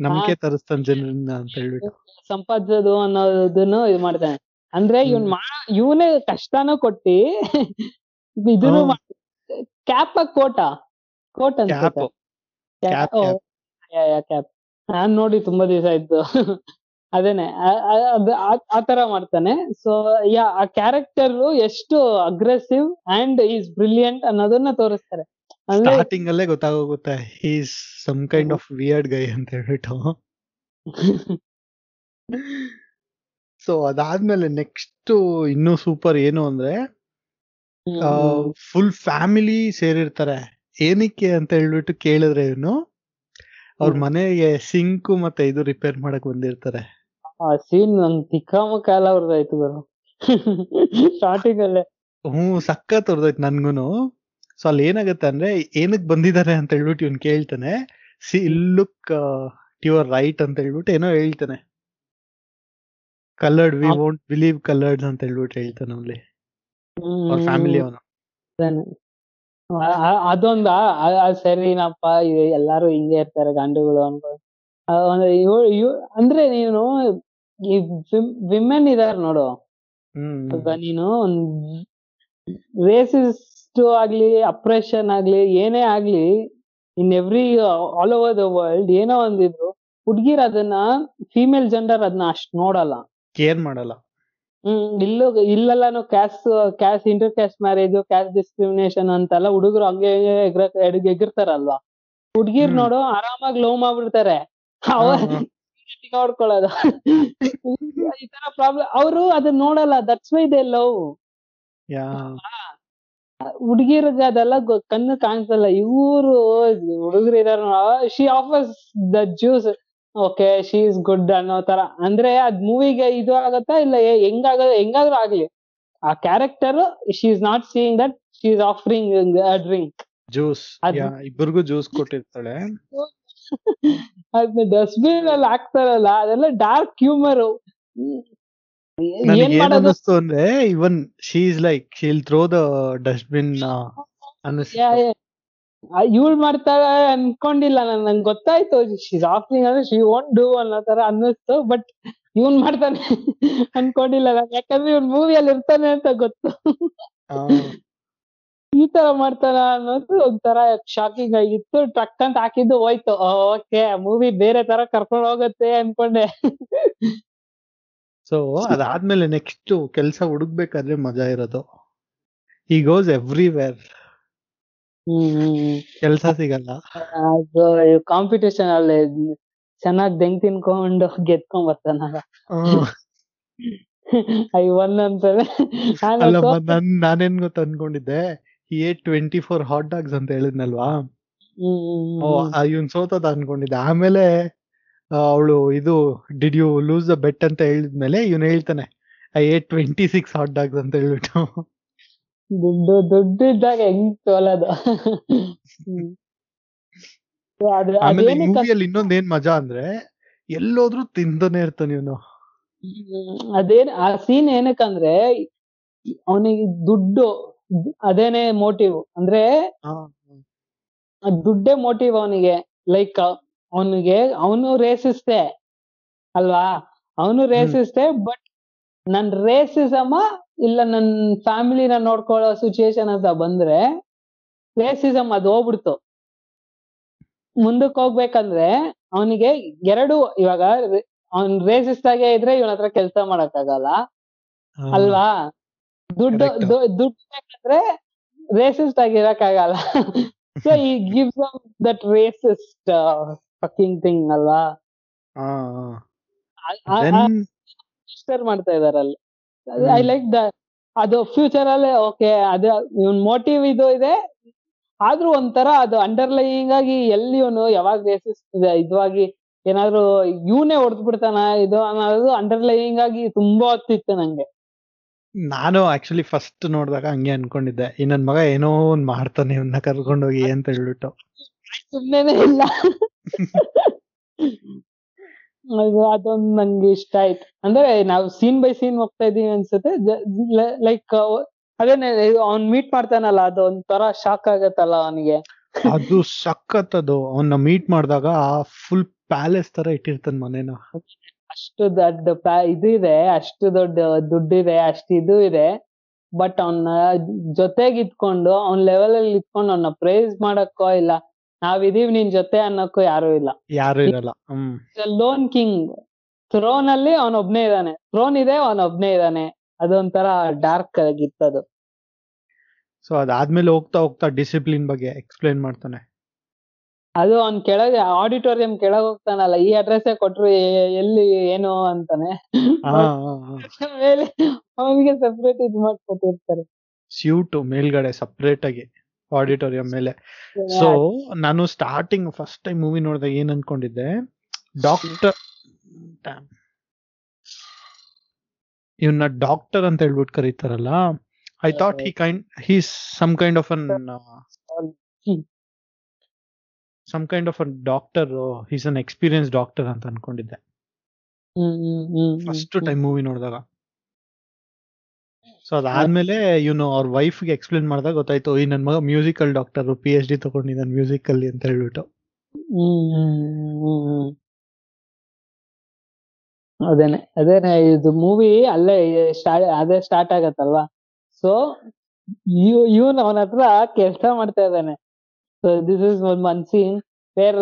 ನಂಬಿಕೆ ತರಿಸ್ತಾನೆ ಜನರನ್ನ ಅಂತ ಹೇಳ್ಬಿಟ್ಟು. ಸಂಪಾದಿಸೋದು ಅನ್ನೋದನ್ನು ಇದು ಮಾಡ್ತಾನೆ. ಅಂದ್ರೆ ಇವನ್ ಮಾ ಇವನೇ ಕಷ್ಟನೂ ಕೊಟ್ಟಿ ಇದನ್ನು. ಕ್ಯಾಪ್ ಕೋಟ ಕೋಟ್ ಅಂತ ಕ್ಯಾಪ್. ನಾನ್ ನೋಡಿ ತುಂಬಾ ದಿವಸ ಆಯ್ತು. ಅದೇನೆ. ಆ- ತರ ಮಾಡ್ತಾನೆ. ಸೊ ಯಾ ಆ ಕ್ಯಾರೆಕ್ಟರ್ ಎಷ್ಟು ಅಗ್ರೆಸಿವ್ ಅಂಡ್ ಈಸ್ ಬ್ರಿಲಿಯಂಟ್ ಅನ್ನೋದನ್ನ ತೋರಿಸ್ತಾರೆ. ಸ್ಟಾರ್ಟಿಂಗ್ ಅಲ್ಲೇ ಗೊತ್ತಾಗೋಗುತ್ತೆ. Is some kind of weird guy ಅಂತ ಹೇಳ್ಬಿಟ್ಟು. ಸೊ ಅದಾದ್ಮೇಲೆ ನೆಕ್ಸ್ಟ್ ಇನ್ನೂ ಸೂಪರ್ ಏನು ಅಂದ್ರೆ ಫುಲ್ ಫ್ಯಾಮಿಲಿ ಸೇರಿರ್ತಾರೆ. ಏನಕ್ಕೆ ಅಂತ ಹೇಳ್ಬಿಟ್ಟು ಕೇಳಿದ್ರೆ ಇವನು ಅವ್ರ ಮನೆಗೆ ಸಿಂಕು ಮತ್ತೆ ಇದು ರಿಪೇರ್ ಮಾಡಕ್ ಬಂದಿರ್ತಾರೆ. ಆ ಸೀನ್ ನನ್ ತಿಕ್ಕಾಮ ಕಾಲ ಅವ್ರದ್ದಾಯ್ತು ಬರೋ ಸ್ಟಾರ್ಟಿಂಗ್ ಅಲ್ಲೇ. ಹ್ಮ್ ಸಖತ್ ಅವ್ರದಾಯ್ತು ನನ್ಗುನು. ಸೊ ಅಲ್ಲಿ ಏನಾಗತ್ತೆ ಅಂದ್ರೆ ಏನಕ್ ಬಂದಿದ್ದಾರೆ ಅಂತ ಹೇಳ್ಬಿಟ್ಟು ಇವ್ನ್ ಕೇಳ್ತಾನೆ. ಸಿ ಲುಕ್ ಯುವರ್ ರೈಟ್ ಅಂತ ಹೇಳ್ಬಿಟ್ಟು ಏನೋ ಹೇಳ್ತಾನೆ. Coloured we won't believe coloured ಅಂತ ಹೇಳ್ಬಿಟ್ಟು ಹೇಳ್ತಾನೆ ಅಲ್ಲಿ ಅವ್ರ ಫ್ಯಾಮಿಲಿ ಅವನು. ಅದೊಂದ ಸರಿನಪ್ಪ ಎಲ್ಲಾರು ಹಿಂಗೆ ಇರ್ತಾರೆ ಗಂಡುಗಳು ಅನ್ಕೊಂಡು ಅಂದ್ರೆ ನೀನು ಈ ವಿಮೆನ್ ಇದಾರೆ ನೋಡು. ನೀನು? ರೇಸಿಸ್ಟ್ ಆಗ್ಲಿ ಅಪ್ರೆಷನ್ ಆಗ್ಲಿ ಏನೇ ಆಗ್ಲಿ in every all over the world ಏನೋ ಒಂದಿದ್ರು ಹುಡ್ಗಿರ್ ಅದನ್ನ ಫೀಮೇಲ್ ಜೆಂಡರ್ ಅದನ್ನ ಅಷ್ಟ್ ನೋಡಲ್ಲ. ಕೇರ್ ಮಾಡಲ್ಲ. ಹ್ಮ್ ಇಲ್ಲೂ ಇಲ್ಲೆಲ್ಲಾನು caste caste inter caste marriage caste discrimination ಅಂತೆಲ್ಲ ಹುಡುಗರು ಹಂಗೆ ಎಗಿರ್ತಾರಲ್ವಾ? ಹುಡ್ಗಿರ್ ನೋಡು ಆರಾಮಾಗಿ ಲವ್ ಮಾಡ್ಬಿಡ್ತಾರೆ. ನೋಡ್ಕೊಳ್ಳೋದು. ಈ ತರ ಪ್ರಾಬ್ಲಮ್ ಅವರು ಅದನ್ನ ನೋಡಲ್ಲ. That's why they love yeah. ಹುಡುಗಿರಿಗೆ ಅದೆಲ್ಲ ಕಣ್ಣು ಕಾಣಿಸಲ್ಲ. ಇವರು ಹುಡುಗರು ಇದಾರ she offers the juice okay she is good ಅನ್ನೋ ತರ. ಅಂದ್ರೆ ಅದ್ ಮೂವಿಗೆ ಇದು ಆಗತ್ತಾ ಇಲ್ಲ ಹೆಂಗಾಗ ಹೆಂಗಾದ್ರೂ ಆಗ್ಲಿ. ಆ character she is not seeing that she is offering drink juice ಇಬ್ಬರಿಗೂ ಜ್ಯೂಸ್ ಕೊಟ್ಟಿರ್ತಾಳೆ. ಅದನ್ನ ಡಸ್ಟ್ಬಿನ್ ಅಲ್ಲಿ ಹಾಕ್ತಾರಲ್ಲ ಅದೆಲ್ಲ ಡಾರ್ಕ್ ಹ್ಯೂಮರ್ ಏನ್ ಮಾಡೋದು? ಅಂದ್ರೆ even she is like she'll throw the dustbin ಇವಳು ಮಾಡ್ತಾಳೆ ಅನ್ಕೊಂಡಿಲ್ಲ ನನ್ ನಂಗೆ ಗೊತ್ತಾಯ್ತು. ಶೀಸ್ ಆಫ್ಲಿಂಗ್ ಅಂದ್ರೆ ಶಿ ಓಂಟ್ ಡೂ ಅನ್ನೋ ತರ ಅನ್ನಿಸ್ತು ಬಟ್ ಇವನ್ ಮಾಡ್ತಾನೆ ಅನ್ಕೊಂಡಿಲ್ಲ ನಾನು. ಯಾಕಂದ್ರೆ ಮೂವಿ ಮೂವಿಯಲ್ಲಿ ಇರ್ತಾನೆ ಅಂತ ಗೊತ್ತು. ಈ ತರ ಮಾಡ್ತಾನ ಅನ್ನೋದು ಒಂಥರ ಶಾಕಿಂಗ್ ಆಗಿತ್ತು. ಟ್ರಕ್ ಅಂತ ಹಾಕಿದ್ದು ಹೋಯ್ತು. ಓಕೆ ಮೂವಿ ಬೇರೆ ತರ ಕರ್ಕೊಂಡು ಹೋಗುತ್ತೆ ಅನ್ಕೊಂಡೆ. ಸೊ ಅದಾದ್ಮೇಲೆ ನೆಕ್ಸ್ಟ್ ಕೆಲ್ಸ ಹುಡುಕ್ಬೇಕಾದ್ರೆ ಮಜಾ ಇರೋದು. ಈ ಗೋಸ್ ಎವ್ರಿವೇರ್ ಕೆಲಸ ಸಿಗಲ್ಲ. ಅದು ಕಾಂಪಿಟೇಷನ್ ಅಲ್ಲಿ ಚೆನ್ನಾಗಿ ದೆಂಗ್ ತಿನ್ಕೊಂಡು ಗೆದ್ಕೊಂಡ್ ಬರ್ತಾನ. ಐ ಒನ್ ನನ್ ನಾನೇನ್ ಗೊತ್ತ ಅನ್ಕೊಂಡಿದ್ದೆ ಈ ಟ್ವೆಂಟಿ ಫೋರ್ ಹಾಟ್ ಡಾಗ್ಸ್ ಅಂತ ಹೇಳಿದ್ನಲ್ವಾ. ಇವನ್ ಸೋತದ ಅನ್ಕೊಂಡಿದ್ದೆ. ಆಮೇಲೆ ಅವಳು ಇದು did you lose the bet ಅಂತ ಹೇಳಿದ್ಮೇಲೆ ಇವನ್ ಹೇಳ್ತಾನೆ I ate twenty six hot dogs ಅಂತ ಹೇಳ್ಬಿಟ್ಟು. ದುಡ್ಡು ದುಡ್ಡು ಇದ್ದಾಗ ಹೆಂಗ್ ಸೋಲೋದು ಅದ್- ಆಮೇಲೆ ಮೂವಿಯಲ್ಲಿ ಇನ್ನೊಂದ್ ಏನ್ ಮಜಾ ಅಂದ್ರೆ ಎಲ್ಲೋದ್ರೂ ತಿಂದನೇ ಇರ್ತಾನೆ ಇವನು. ಅದೇನ್ ಆ ಸೀನ್ ಏನಕ್ಕಂದ್ರೆ ಅವನಿಗೆ ದುಡ್ಡು ಅದೇನೆ ಮೋಟಿವ್ ಅಂದ್ರೆ ದುಡ್ಡೇ ಮೋಟಿವ್ ಅವನಿಗೆ ಲೈಕ್ ಅವನಿಗೆ ಅವನು ರೇಸಿಸ್ತೆ ಅಲ್ವಾ? ಅವನು ರೇಸಿಸ್ತೆ ಬಟ್ ನನ್ ರೇಸಿಸಮ ಇಲ್ಲ ನನ್ ಫ್ಯಾಮಿಲಿನ ನೋಡ್ಕೊಳ್ಳೋ ಸಿಚುಯೇಷನ್ ಅಂತ ಬಂದ್ರೆ ರೇಸಿಸಮ್ ಅದು ಹೋಗ್ಬಿಡ್ತು. ಮುಂದಕ್ಕೆ ಹೋಗ್ಬೇಕಂದ್ರೆ ಅವನಿಗೆ ಎರಡು ಇವಾಗ ಅವ್ನ್ ರೇಸಿಸ್ದಾಗೆ ಆಗೇ ಇದ್ರೆ ಇವನ ಹತ್ರ ಕೆಲಸ ಮಾಡಕ್ಕಾಗಲ್ಲ. ಅಲ್ವಾ? ದುಡ್ಡು ದುಡ್ಡು ಬೇಕಂದ್ರೆ racist ಆಗಿರಕ್ಕಾಗಲ್ಲ. So he gives that racist fucking thing ಅಲ್ವಾ? ಮಾಸ್ಟರ್ ಮಾಡ್ತಾ ಇದಾರೆ ಅಲ್ಲಿ ಐ ಲೈಕ್ ದ ಅದು ಫ್ಯೂಚರ್ ಅಲ್ಲಿ ಓಕೆ ಅದು ಇವನ್ ಮೋಟಿವ್ ಇದು ಇದೆ. ಆದ್ರೂ ಒಂಥರ ಅದು ಅಂಡರ್ಲೈಯಿಂಗ್ ಆಗಿ ಎಲ್ಲಿ ಇವನು ಯಾವಾಗ ರೇಸಿಸ್ ಇದಾಗಿ ಏನಾದ್ರು ಇವನೇ ಹೊಡೆದ್ಬಿಡ್ತಾನ ಇದು ಅನ್ನೋದು ಅಂಡರ್ಲೈಯಿಂಗ್ ಆಗಿ ತುಂಬಾ ಹೊತ್ತಿತ್ತು ನಂಗೆ. ನಾನು ಆಕ್ಚುಲಿ ಫಸ್ಟ್ ನೋಡಿದಾಗ ಹಂಗೆ ಅನ್ಕೊಂಡಿದ್ದೆ. ಇನ್ನೊಂದ್ ನನ್ ಮಗ ಏನೋ ಒಂದ್ ಮಾಡ್ತಾನೆ ಇವನ್ನ ಕರ್ಕೊಂಡೋಗಿ ಅಂತ ಹೇಳ್ಬಿಟ್ಟು. ಸುಮ್ಮನೆ ಇಲ್ಲ. ಅದು ಅದೊಂದ್ ನಂಗೆ ಇಷ್ಟ ಆಯ್ತು. ಅಂದ್ರೆ ನಾವು ಸೀನ್ ಬೈ ಸೀನ್ ಹೋಗ್ತಾ ಇದೀವಿ ಅನ್ಸುತ್ತೆ. ಲೈಕ್ ಅದೇನೆ ಅವ್ನ್ ಮೀಟ್ ಮಾಡ್ತಾನಲ್ಲ ಅದು ತರ ಶಾಕ್ ಆಗತ್ತಲ್ಲ ಅವನಿಗೆ. ಅದು ಸಖತ್ ಅದು. ಅವನ್ನ ಮೀಟ್ ಮಾಡಿದಾಗ ಫುಲ್ ಪ್ಯಾಲೇಸ್ ತರ ಇಟ್ಟಿರ್ತಾನೆ ಮನೇನ. ಅಷ್ಟು ದೊಡ್ಡ ಇದು ಇದೆ ಅಷ್ಟು ದೊಡ್ಡ ಇದೆ ಅಷ್ಟು ಇದು ಇದೆ. ಬಟ್ ಅವನ್ನ ಜೊತೆಗೆ ಇಟ್ಕೊಂಡು ಅವ್ನ್ ಲೆವೆಲ್ ಅಲ್ಲಿ ಇಟ್ಕೊಂಡು ಅವನ್ನ ಪ್ರೈಸ್ ಮಾಡಕ್ಕೋ ಇಲ್ಲ ನಾವಿದೀವಿ ನಿನ್ ಜೊತೆ ಅನ್ನಕ್ಕೋ ಯಾರು ಇಲ್ಲ. ಯಾರು ಇರಲ್ಲ. ಹ್ಮ್. ಲೋನ್ ಕಿಂಗ್ ಥ್ರೋನ್ ಅಲ್ಲಿ ಅವನೊಬ್ನೇ ಇದ್ದಾನೆ ಥ್ರೋನ್ ಇದೆ ಅವನೊಬ್ನೇ ಇದ್ದಾನೆ ಅದೊಂಥರ ಡಾರ್ಕ್ ಆಗಿತ್ತು ಅದು ಸೊ ಅದಾದ್ಮೇಲೆ ಹೋಗ್ತಾ ಹೋಗ್ತಾ ಡಿಸಿಪ್ಲಿನ್ ಬಗ್ಗೆ ಎಕ್ಸ್ಪ್ಲೈನ್ ಮಾಡ್ತಾನೆ. ಅದು ಅವ್ನ್ ಕೆಳಗೆ ಆಡಿಟೋರಿಯಂ ಕೆಳಗ್ ಹೋಗ್ತಾನಲ್ಲ ಈ ಅಡ್ರೆಸ್ ಕೊಟ್ರು ಎಲ್ಲಿ ಏನು ಅಂತಾನೆ. ಮೇಲೆ ಅವನಿಗೆ ಸೆಪರೇಟ್ ಇದ್ ಮಾಡ್ಕೊತಿರ್ತಾರೆ ಸ್ಯೂಟ್ ಮೇಲ್ಗಡೆ ಸಪ್ರೇಟ್ ಆಗಿ ಆಡಿಟೋರಿಯಂ ಮೇಲೆ. ಸೊ ನಾನು ಸ್ಟಾರ್ಟಿಂಗ್ ಫಸ್ಟ್ ಟೈಮ್ ಮೂವಿ ನೋಡಿದಾಗ ಏನ್ ಅನ್ಕೊಂಡಿದ್ದೆ? ಡಾಕ್ಟರ್ ಇವನ್ನ ಡಾಕ್ಟರ್ ಅಂತ ಹೇಳ್ಬಿಟ್ಟು ಕರೀತಾರಲ್ಲ I thought he kind he some kind of an some kind of a doctor is an experience doctor ಅಂತ ಅನ್ಕೊಂಡಿದ್ದೆ. ಫಸ್ಟ್ ಟೈಮ್ ಮೂವಿ ನೋಡಿದಾಗ. ಸೊ ಅದಾದ್ಮೇಲೆ ಇವನು ಅವ್ರ ವೈಫ್ಗೆ ಎಕ್ಸ್ಪ್ಲೇನ್ ಮಾಡಿದಾಗ ಗೊತ್ತಾಯ್ತು ಈ ನನ್ ಮಗ musical doctor P H D ತಗೊಂಡಿದ್ದಾನೆ music ಅಲ್ಲಿ ಅಂತ ಹೇಳ್ಬಿಟ್ಟು. ಅದೇನೆ ಅದೇನೆ ಇದು ಮೂವಿ ಅಲ್ಲೇ ಸ್ಟಾರ್ಟ್ ಅದೇ ಸ್ಟಾರ್ಟ್ ಆಗತ್ತಲ್ವಾ? ಸೊ ಇವನ್ ಅವನ ಹತ್ರ ಕೆಲಸ ಮಾಡ್ತಾ ಇದ್ದಾನೆ. So this is one one scene where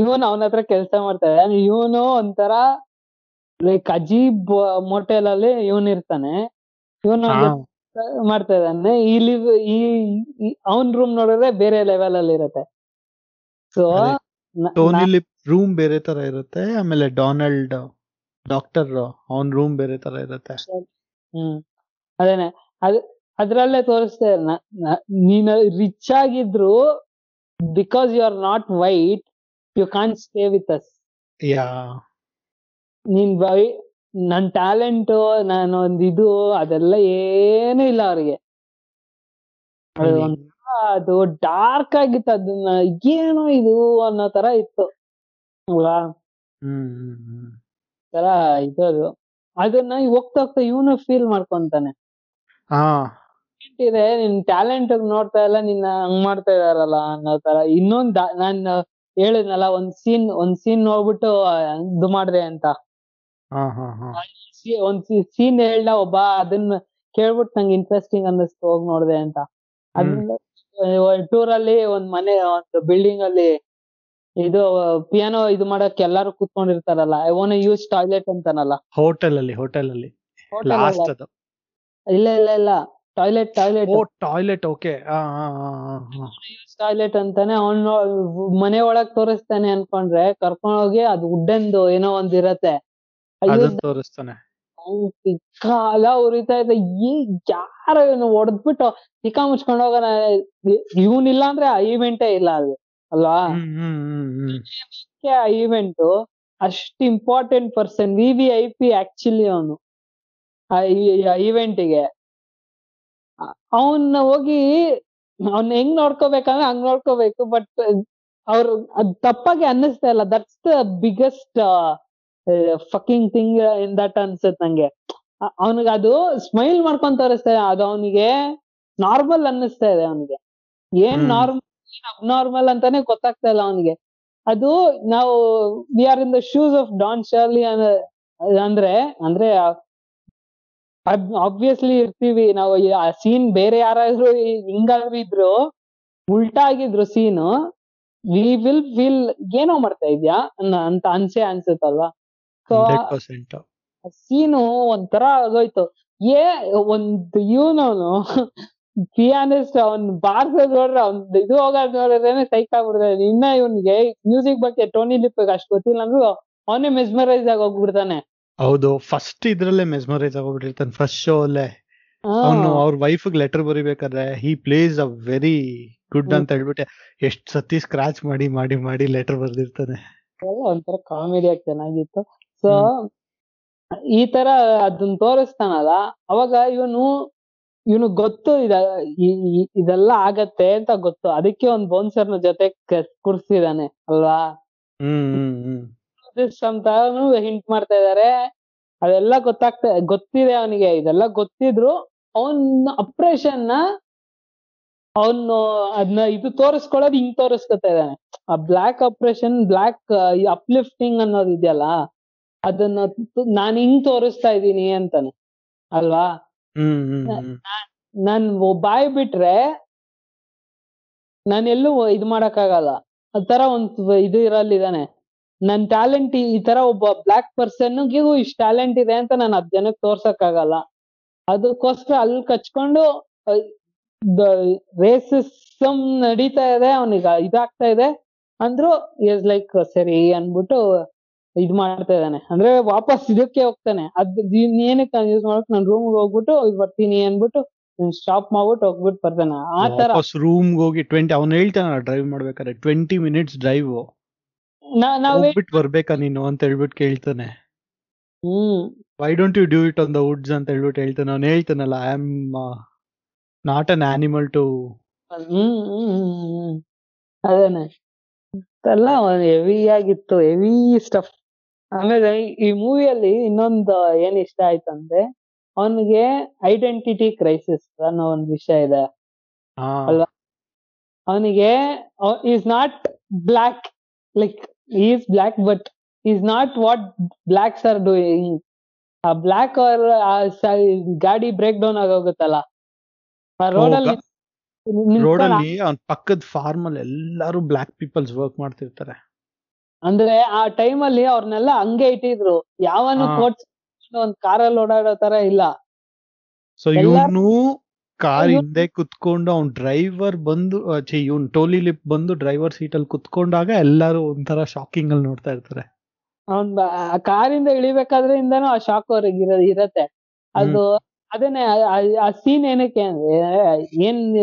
ಇವನ್ ಅವನ ಹತ್ರ ಕೆಲಸ ಮಾಡ್ತಾರೆ ಇವನು ಒಂಥರ ಲೈಕ್ ಅಜೀಬ್ ಮೋಟೆಲ್ ಅಲ್ಲಿ ಇವನ್ ಇರ್ತಾನೆ. ಇವನ್ ಮಾಡ್ತಾ ಇದ್ದಾನೆ ಇಲ್ಲಿ ಈ ಅವನ್ ರೂಮ್ ನೋಡಿದ್ರೆ ಬೇರೆ ಲೆವೆಲ್ ಅಲ್ಲಿ ಇರುತ್ತೆ. ಸೊ ರೂಮ್ ಬೇರೆ ತರ ಇರುತ್ತೆ. ಆಮೇಲೆ ಡೊನಾಲ್ಡ್ ಡಾಕ್ಟರ್ ಅವನ್ ರೂಮ್ ಬೇರೆ ತರ ಇರುತ್ತೆ. ಹ್ಮ್. ಅದೇನೆ. ಅದ್ ಅದ್ರಲ್ಲೇ ತೋರಿಸ್ತಾ ನೀನು ರಿಚ್ ಆಗಿದ್ರು because you are not white you can't stay with us yeah. ನೀನ್ ಬೈ ನನ್ ಟ್ಯಾಲೆಂಟ್ ನಾನೊಂದ್ ಇದು ಅದೆಲ್ಲ ಏನು ಇಲ್ಲ ಅವ್ರಿಗೆ. ಅದು ಡಾರ್ಕ್ ಆಗಿತ್ತು ಅದನ್ನ ಏನೋ ಇದು ಅನ್ನೋ ತರ ಇತ್ತು. ಅಲ್ವಾ? ತರ ಇದು ಅದು. ಅದನ್ನ ಹೋಗ್ತಾ ಹೋಗ್ತಾ ಇವನು ಫೀಲ್ ಮಾಡ್ಕೊಂತಾನೆ. ಹಾ. ಇದೆ ನಿನ್ ಟ್ಯಾಲೆಂಟ್ ನೋಡ್ತಾ ಇಲ್ಲ ನಿನ್ನ ಹಂಗ್ ಮಾಡ್ತಾ ಇದಾರಲ್ಲ ಅನ್ನೋ ತರ. ಇನ್ನೊಂದ್ ನಾನ್ ಹೇಳಿದ್ನಲ್ಲ ಒಂದ್ ಸೀನ್ ಒಂದ್ ಸೀನ್ ನೋಡ್ಬಿಟ್ಟು ಇದು ಮಾಡ್ದೆ ಅಂತ. ಒಂದ್ ಸೀನ್ ಹೇಳ್ದ ಒಬ್ಬ ಅದನ್ನ ಕೇಳ್ಬಿಟ್ ನಂಗೆ ಇಂಟ್ರೆಸ್ಟಿಂಗ್ ಅನ್ನಿಸ್ತು ಹೋಗ್ ನೋಡ್ದೆ ಅಂತ. ಅದ್ರಿಂದ ಟೂರ್ ಅಲ್ಲಿ ಒಂದ್ ಮನೆ ಒಂದು ಬಿಲ್ಡಿಂಗ್ ಅಲ್ಲಿ ಇದು ಪಿಯಾನೋ ಇದು ಮಾಡಕ್ ಎಲ್ಲಾರು ಕೂತ್ಕೊಂಡಿರ್ತಾರಲ್ಲ. ಐ ವಾನ್ ಯೂಸ್ ಟಾಯ್ಲೆಟ್ ಅಂತಾನಲ್ಲ. ಹೋಟೆಲ್ ಅಲ್ಲಿ ಹೋಟೆಲ್ ಅಲ್ಲಿ. Hotel ಲಾಸ್ಟ್ ಅದು. ಇಲ್ಲ ಇಲ್ಲ ಇಲ್ಲ. Toilet toilet oh toilet okay toilet ಅಂತಾನೆ ಅವನು ಮನೆ ಒಳಗ್ ತೋರಿಸ್ತಾನೆ ಅನ್ಕೊಂಡ್ರೆ ಕರ್ಕೊಂಡ್ ಹೋಗಿ ಅದು ಉಡ್ಡಂದು ಏನೋ ಒಂದ್ ಇರತ್ತೆ. ತೋರಿಸ್ತಾನೆ. ಕಾಲ ಉರಿತಾ ಇದೆ ಈ ಯಾರ ಹೊಡೆದ್ಬಿಟ್ಟು ಚಿಕ್ಕ ಮುಚ್ಕೊಂಡ್ ಹೋಗೋಣ ಇವನಿಲ್ಲ ಅಂದ್ರೆ ಆ ಇವೆಂಟೇ ಇಲ್ಲ ಅದು ಅಲ್ವಾ? ಆ ಇವೆಂಟ್ ಅಷ್ಟು important person V V I P actually ಅವನು. ಆ ಇವೆಂಟಿಗೆ ಅವನ್ನ ಹೋಗಿ ಅವ್ನ ಹೆಂಗ್ ನೋಡ್ಕೋಬೇಕಂದ್ರೆ ಹಂಗ್ ನೋಡ್ಕೋಬೇಕು ಬಟ್ ಅವ್ರು ಅದ್ ತಪ್ಪಾಗಿ ಅನ್ನಿಸ್ತಾ ಇಲ್ಲ. That's the biggest fucking thing in that ಅನ್ಸುತ್ತೆ ನಂಗೆ. ಅವನಿಗೆ ಅದು ಸ್ಮೈಲ್ ಮಾಡ್ಕೊಂತ ತೋರಿಸ್ತಾ ಇದೆ. ಅದು ಅವನಿಗೆ ನಾರ್ಮಲ್ ಅನ್ನಿಸ್ತಾ ಇದೆ ಅವನಿಗೆ. ಏನ್. ನಾರ್ಮಲ್ ಅಬ್ನಾರ್ಮಲ್ ಅಂತಾನೆ ಗೊತ್ತಾಗ್ತಾ ಇಲ್ಲ ಅವನಿಗೆ. ಅದು ನಾವು we are in the shoes of Don Shirley ಅಂದ್ರೆ ಅಂದ್ರೆ ಆಬ್ವಿಯಸ್ಲಿ ಇರ್ತೀವಿ. ನಾವು ಆ ಸೀನ್ ಬೇರೆ ಯಾರಾದ್ರೂ ಹಿಂಗಾಗಿದ್ರು ಇದ್ರು ಉಲ್ಟಾ ಆಗಿದ್ರು ಸೀನ್ ವಿ ವಿಲ್ ವಿಲ್ ಏನೋ ಮಾಡ್ತಾ ಇದ್ಯಾ ಅಂತ ಅನ್ಸೆ ಅನ್ಸುತ್ತಲ್ವಾ? ಸೊ ಸೀನು ಒಂಥರ ಆಗೋಯ್ತು. ಏ ಒಂದ್ ಇವನು ಪಿಯಾನಿಸ್ಟ್ ಅವ್ನ್ ಬಾರ್ಸೋದ್ ನೋಡ್ರೆ ಅವ್ನ್ ಇದು ಹೋಗೋದ್ ನೋಡಿದ್ರೇನೆ ಸೈಕ್ ಆಗ್ಬಿಡ್ತಾನೆ. ಇನ್ನ ಇವನ್ಗೆ ಮ್ಯೂಸಿಕ್ ಬಗ್ಗೆ ಟೋನಿ ಲಿಪ್ ಅಷ್ಟು ಗೊತ್ತಿಲ್ಲ ಅಂದ್ರೂ ಅವನೇ ಮೆಸ್ಮರೈಸ್ ಆಗಿ ಹೋಗ್ಬಿಡ್ತಾನೆ. ಹೌದು ಫಸ್ಟ್ ಇದ್ರಲ್ಲೇ ಮೆಸ್ಮರೈಸ್ ಆಗೋಗ್ಬಿಟ್ಟಿರ್ತಾನೆ ಫಸ್ಟ್ ಶೋ ಅಲ್ಲೇ. ಅವನು ಅವ್ರ wife letter ಬರಿಬೇಕಾದ್ರೆ he place a very good ಅಂತ ಹೇಳ್ಬಿಟ್ಟೆ. ಎಷ್ಟ್ ಸತಿ ಸ್ಕ್ರಾಚ್ ಮಾಡಿ ಮಾಡಿ ಮಾಡಿ ಲೆಟರ್ ಬರ್ದಿರ್ತಾನೆ. ಒಂಥರ ಕಾಮಿಡಿ ಆಗಿ ಚೆನ್ನಾಗಿತ್ತು. ಸೊ ಈ ತರ ಅದನ್ನ ತೋರಿಸ್ತಾನಲ್ಲ ಅವಾಗ ಇವನು ಇವನು ಗೊತ್ತು ಇದ ಇದೆಲ್ಲ ಆಗತ್ತೆ ಅಂತ ಗೊತ್ತು. ಅದಕ್ಕೆ ಒಂದ್ ಬೌನ್ಸರ್ನ ಜೊತೆ ಕೂರ್ಸಿದಾನೆ ಅಲ್ವಾ? ಹ್ಮ್ ಅಂತಾನು ಹಿಂಟ್ ಮಾಡ್ತಾ ಇದಾರೆ. ಅದೆಲ್ಲ ಗೊತ್ತಾಗ್ತಾ ಗೊತ್ತಿದೆ ಅವನಿಗೆ. ಇದೆಲ್ಲ ಗೊತ್ತಿದ್ರು ಅವನ್ ಅಪ್ರೇಷನ್ನ ಅವನು ಅದನ್ನ ಇದು ತೋರಿಸ್ಕೊಳ್ಳೋದು ಹಿಂಗ್ ತೋರಿಸ್ಕೊತಾ ಇದ್ದಾನೆ. ಆ ಬ್ಲಾಕ್ ಆಪರೇಷನ್ ಬ್ಲಾಕ್ ಅಪ್ಲಿಫ್ಟಿಂಗ್ ಅನ್ನೋದು ಇದೆಯಲ್ಲ ಅದನ್ನ ನಾನ್ ಹಿಂಗ್ ತೋರಿಸ್ತಾ ಇದೀನಿ ಅಂತಾನೆ. ಅಲ್ವಾ? ನನ್ ಬಾಯ್ ಬಿಟ್ರೆ ನಾನ್ ಎಲ್ಲೂ ಇದ್ ಮಾಡಕ್ಕಾಗಲ್ಲ. ಆತರ ತರ ಒಂದ್ ಇದು ಇರಲ್ಲಿದಾನೆ ನನ್ ಟ್ಯಾಲೆಂಟ್ ಈ ತರ ಒಬ್ಬ ಬ್ಲಾಕ್ ಪರ್ಸನ್ಗಿಗೂ ಇಷ್ಟ ಟ್ಯಾಲೆಂಟ್ ಇದೆ ಅಂತ ನಾನು ಅದ್ ಜನಕ್ಕೆ ತೋರ್ಸಕ್ಕಾಗಲ್ಲ ಅದಕ್ಕೋಸ್ಕರ ಅಲ್ಲಿ ಕಚ್ಕೊಂಡು ರೇಸಿಸಮ್ ನಡೀತಾ ಇದೆ, ಅವನಿಗೆ ಇದಾಗ್ತಾ ಇದೆ. ಅಂದ್ರು ಇಸ್ ಲೈಕ್ ಸರಿ ಅನ್ಬಿಟ್ಟು ಇದ್ ಮಾಡ್ತಾ ಇದ್ದಾನೆ. ಅಂದ್ರೆ ವಾಪಸ್ ಇದಕ್ಕೆ ಹೋಗ್ತಾನೆ. ಅದ್ ಏನಕ್ಕೆ ನಾನು ಯೂಸ್ ಮಾಡಕ್, ನಾನ್ ರೂಮ್ ಹೋಗ್ಬಿಟ್ಟು ಬರ್ತೀನಿ ಅನ್ಬಿಟ್ಟು ಸ್ಟಾಪ್ ಮಾಡ್ಬಿಟ್ಟು ಹೋಗ್ಬಿಟ್ಟು ಬರ್ತಾನೆ. ಆ ತರ. ರೂಮ್ ಹೋಗಿ ಟ್ವೆಂಟಿ ಅವ್ನು ಹೇಳ್ತಾನ ಡ್ರೈವ್ ಮಾಡ್ಬೇಕಾದ್ರೆ ಟ್ವೆಂಟಿ ಮಿನಿಟ್ಸ್ ಡ್ರೈವ್ ಹೋಗ್ಬಿಟ್ಟು ಬರ್ಬೇಕಾ ನೀನು ಅಂತ ಹೇಳ್ಬಿಟ್ಟು ಕೇಳ್ತಾನೆ. Why don't you do it on the woods ಅಂತ ಹೇಳ್ಬಿಟ್ಟು ಹೇಳ್ತಾನೆ. ಅವ್ನು ಹೇಳ್ತಾನಲ್ಲ I am not an animal too. ಅದೇನೆ. ಎಲ್ಲ ಹೆವಿ ಆಗಿತ್ತು ಹೆವಿ ಸ್ಟಫ್ ಆಮೇಲೆ ಈ- ಮೂವಿಯಲ್ಲಿ ಇನ್ನೊಂದು ಏನ್ ಇಷ್ಟ ಆಯ್ತಂದ್ರೆ ಅವನಿಗೆ ಐಡೆಂಟಿಟಿ ಕ್ರೈಸಿಸ್ ಅನ್ನೋ ಒಂದು ವಿಷಯ ಇದೆ. ಅಲ್ವಾ? ಅವನಿಗೆ he's not black like he's black but he's not what blacks are doing. ಆ ಬ್ಲಾಕ್ ಅವರ್ ಗಾಡಿ ಬ್ರೇಕ್ ಡೌನ್ ಆಗೋಗುತ್ತಲ್ಲ ರೋಡಲ್ಲಿ ಪಕ್ಕದ ಫಾರ್ಮ್ ಅಲ್ಲಿ ಎಲ್ಲಾರು ಬ್ಲಾಕ್ ಪೀಪಲ್ಸ್ ವರ್ಕ್ ಮಾಡ್ತಿರ್ತಾರೆ. ಅಂದ್ರೆ ಆ ಟೈಮ್ ಅಲ್ಲಿ ಅವ್ರನ್ನೆಲ್ಲ ಹಂಗೆ ಇಟ್ಟಿದ್ರು. ಯಾವನು ಒಂದ್ ಕಾರಲ್ಲಿ ಓಡಾಡೋ ತರ ಇಲ್ಲ. ಸೊ ಇವನು ಕಾರ್ ಹಿಂದೆ. ಕುತ್ಕೊಂಡು ಅವ್ನ್ ಡ್ರೈವರ್ ಬಂದು ಇವನ್ ಟೋಲಿ ಲಿಪ್ ಬಂದು ಡ್ರೈವರ್ ಸೀಟ್ ಅಲ್ಲಿ ಕುತ್ಕೊಂಡಾಗ ಎಲ್ಲಾರು ಒಂಥರ ಶಾಕಿಂಗ್ ಅಲ್ಲಿ ನೋಡ್ತಾ ಇರ್ತಾರೆ. ಅವ್ನ್ ಕಾರಿಂದ ಇಳಿಬೇಕಾದ್ರೆ ಇಂದಾನು ಆ ಶಾಕ್ ಅವ್ರಿಗೆ ಇರ ಇರತ್ತೆ. ಅದು ಅದನ್ನೇ ಆ- ಸೀನ್ ಏನಕ್ಕೆ ಅಂದ್ರೆ ಏನ್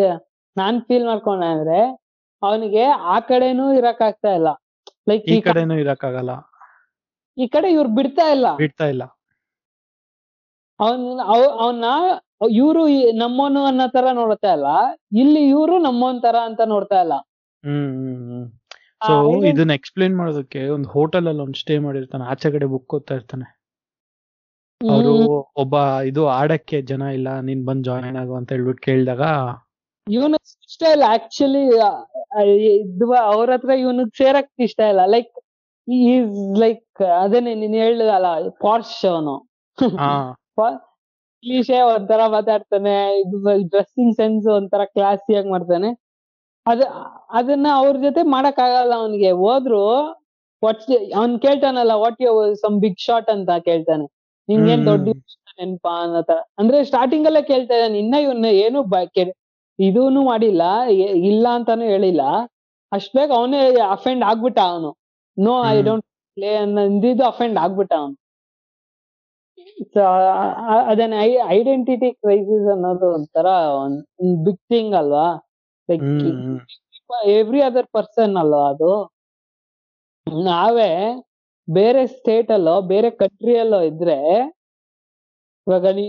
ನಾನ್ ಫೀಲ್ ಮಾಡ್ಕೊಂಡೆ ಅಂದ್ರೆ ಅವನಿಗೆ ಆ ಕಡೆನೂ ಇರಕ್ ಆಗ್ತಾ ಇಲ್ಲ. ಲೈಕ್ ಈ ಕಡೆನೂ ಇರಕ್ಕಾಗಲ್ಲ. ಈ ಕಡೆ ಇವ್ರು ಬಿಡ್ತಾ ಇಲ್ಲ. ಬಿಡ್ತಾ ಇಲ್ಲ. ಅವನ್ ಅವನ್ನ ಇವ್ರು ನಮ್ಮೋನು ಅನ್ನೋ ತರ ನೋಡ್ತಾ ಇಲ್ಲ ಇಲ್ಲಿ ಇವರು ನಮ್ಮೋನ್ ತರ ಅಂತ ನೋಡ್ತಾ ಇಲ್ಲ. ಸೊ ಇದನ್ನ ಎಕ್ಸ್ಪ್ಲೇನ್ ಮಾಡೋದಕ್ಕೆ ಒಂದು ಹೋಟೆಲ್ ಅಲ್ಲಿ ಒಂದು ಸ್ಟೇ ಮಾಡಿರ್ತಾನೆ. ಆಚೆ ಕಡೆ ಬುಕ್ ಓದ್ತಾ ಇರ್ತಾನೆ. ಅವರು ಒಬ್ಬ ಇದು ಆಡಕ್ಕೆ ಜನ ಇಲ್ಲ ನೀನ್ ಬಂದ್ ಜಾಯಿನ್ ಆಗು ಅಂತ ಹೇಳ್ಬಿಟ್ಟು ಕೇಳಿದಾಗ ಇವನು ಇಷ್ಟ ಇಲ್ಲ. ಆಕ್ಚುಲಿ ಇದು ಅವ್ರ ಹತ್ರ ಇವನು ಸೇರಕ್ ಇಷ್ಟ ಇಲ್ಲ. ಲೈಕ್ ಈಸ್ ಲೈಕ್ ಅದೇನೆ ನೀನ್ ಹೇಳಿದಲ್ಲ ಪಾರ್ಶ್ ಅವನು. ಇಂಗ್ಲಿಷೇ ಒಂಥರ ಮಾತಾಡ್ತಾನೆ ಇದು ಡ್ರೆಸ್ಸಿಂಗ್ ಸೆನ್ಸ್ ಒಂಥರ ಕ್ಲಾಸಿಯಾಗಿ ಮಾಡ್ತಾನೆ. ಅದ ಅದನ್ನ ಅವ್ರ ಜೊತೆ ಮಾಡಕ್ ಆಗಲ್ಲ ಅವನಿಗೆ. ಹೋದ್ರು ವಾಟ್ ಅವ್ನ್ ಕೇಳ್ತಾನಲ್ಲ what you some big shot ಅಂತ ಕೇಳ್ತಾನೆ. ನಿಂಗೇನ್ ದೊಡ್ಡ. ನೆನ್ಪಾ ಅನ್ನೋ ಅಂದ್ರೆ ಸ್ಟಾರ್ಟಿಂಗ್ ಅಲ್ಲೇ ಕೇಳ್ತಾ ಇದ್ದಾನೆ. ಇನ್ನ ಇವನ್ನ ಏನು ಇದೂನು ಮಾಡಿಲ್ಲ ಇಲ್ಲ ಅಂತಾನು ಹೇಳಿಲ್ಲ. ಅಷ್ಟ್ ಬೇಗ ಅವನೇ ಅಫೆಂಡ್ ಆಗ್ಬಿಟ್ಟ ಅವನು. No I. ಡೋಂಟ್ ಪ್ಲೇ ಅನ್ನೋದು ಅಫೆಂಡ್ ಆಗ್ಬಿಟ್ಟ ಅವನು. ಅದೇನೆ ಐಡೆಂಟಿಟಿ ಕ್ರೈಸಿಸ್ ಅನ್ನೋದು ಒಂಥರ ಒಂದ್ ಬಿಗ್ ಥಿಂಗ್ ಅಲ್ವಾ? ಲೈಕ್ ಎವ್ರಿ ಅದರ್ ಪರ್ಸನ್ ಅಲ್ವಾ ಅದು? ನಾವೇ ಬೇರೆ ಸ್ಟೇಟ್ ಅಲ್ಲೋ ಬೇರೆ ಕಂಟ್ರಿಯಲ್ಲೋ ಇದ್ರೆ ಇವಾಗ ನೀ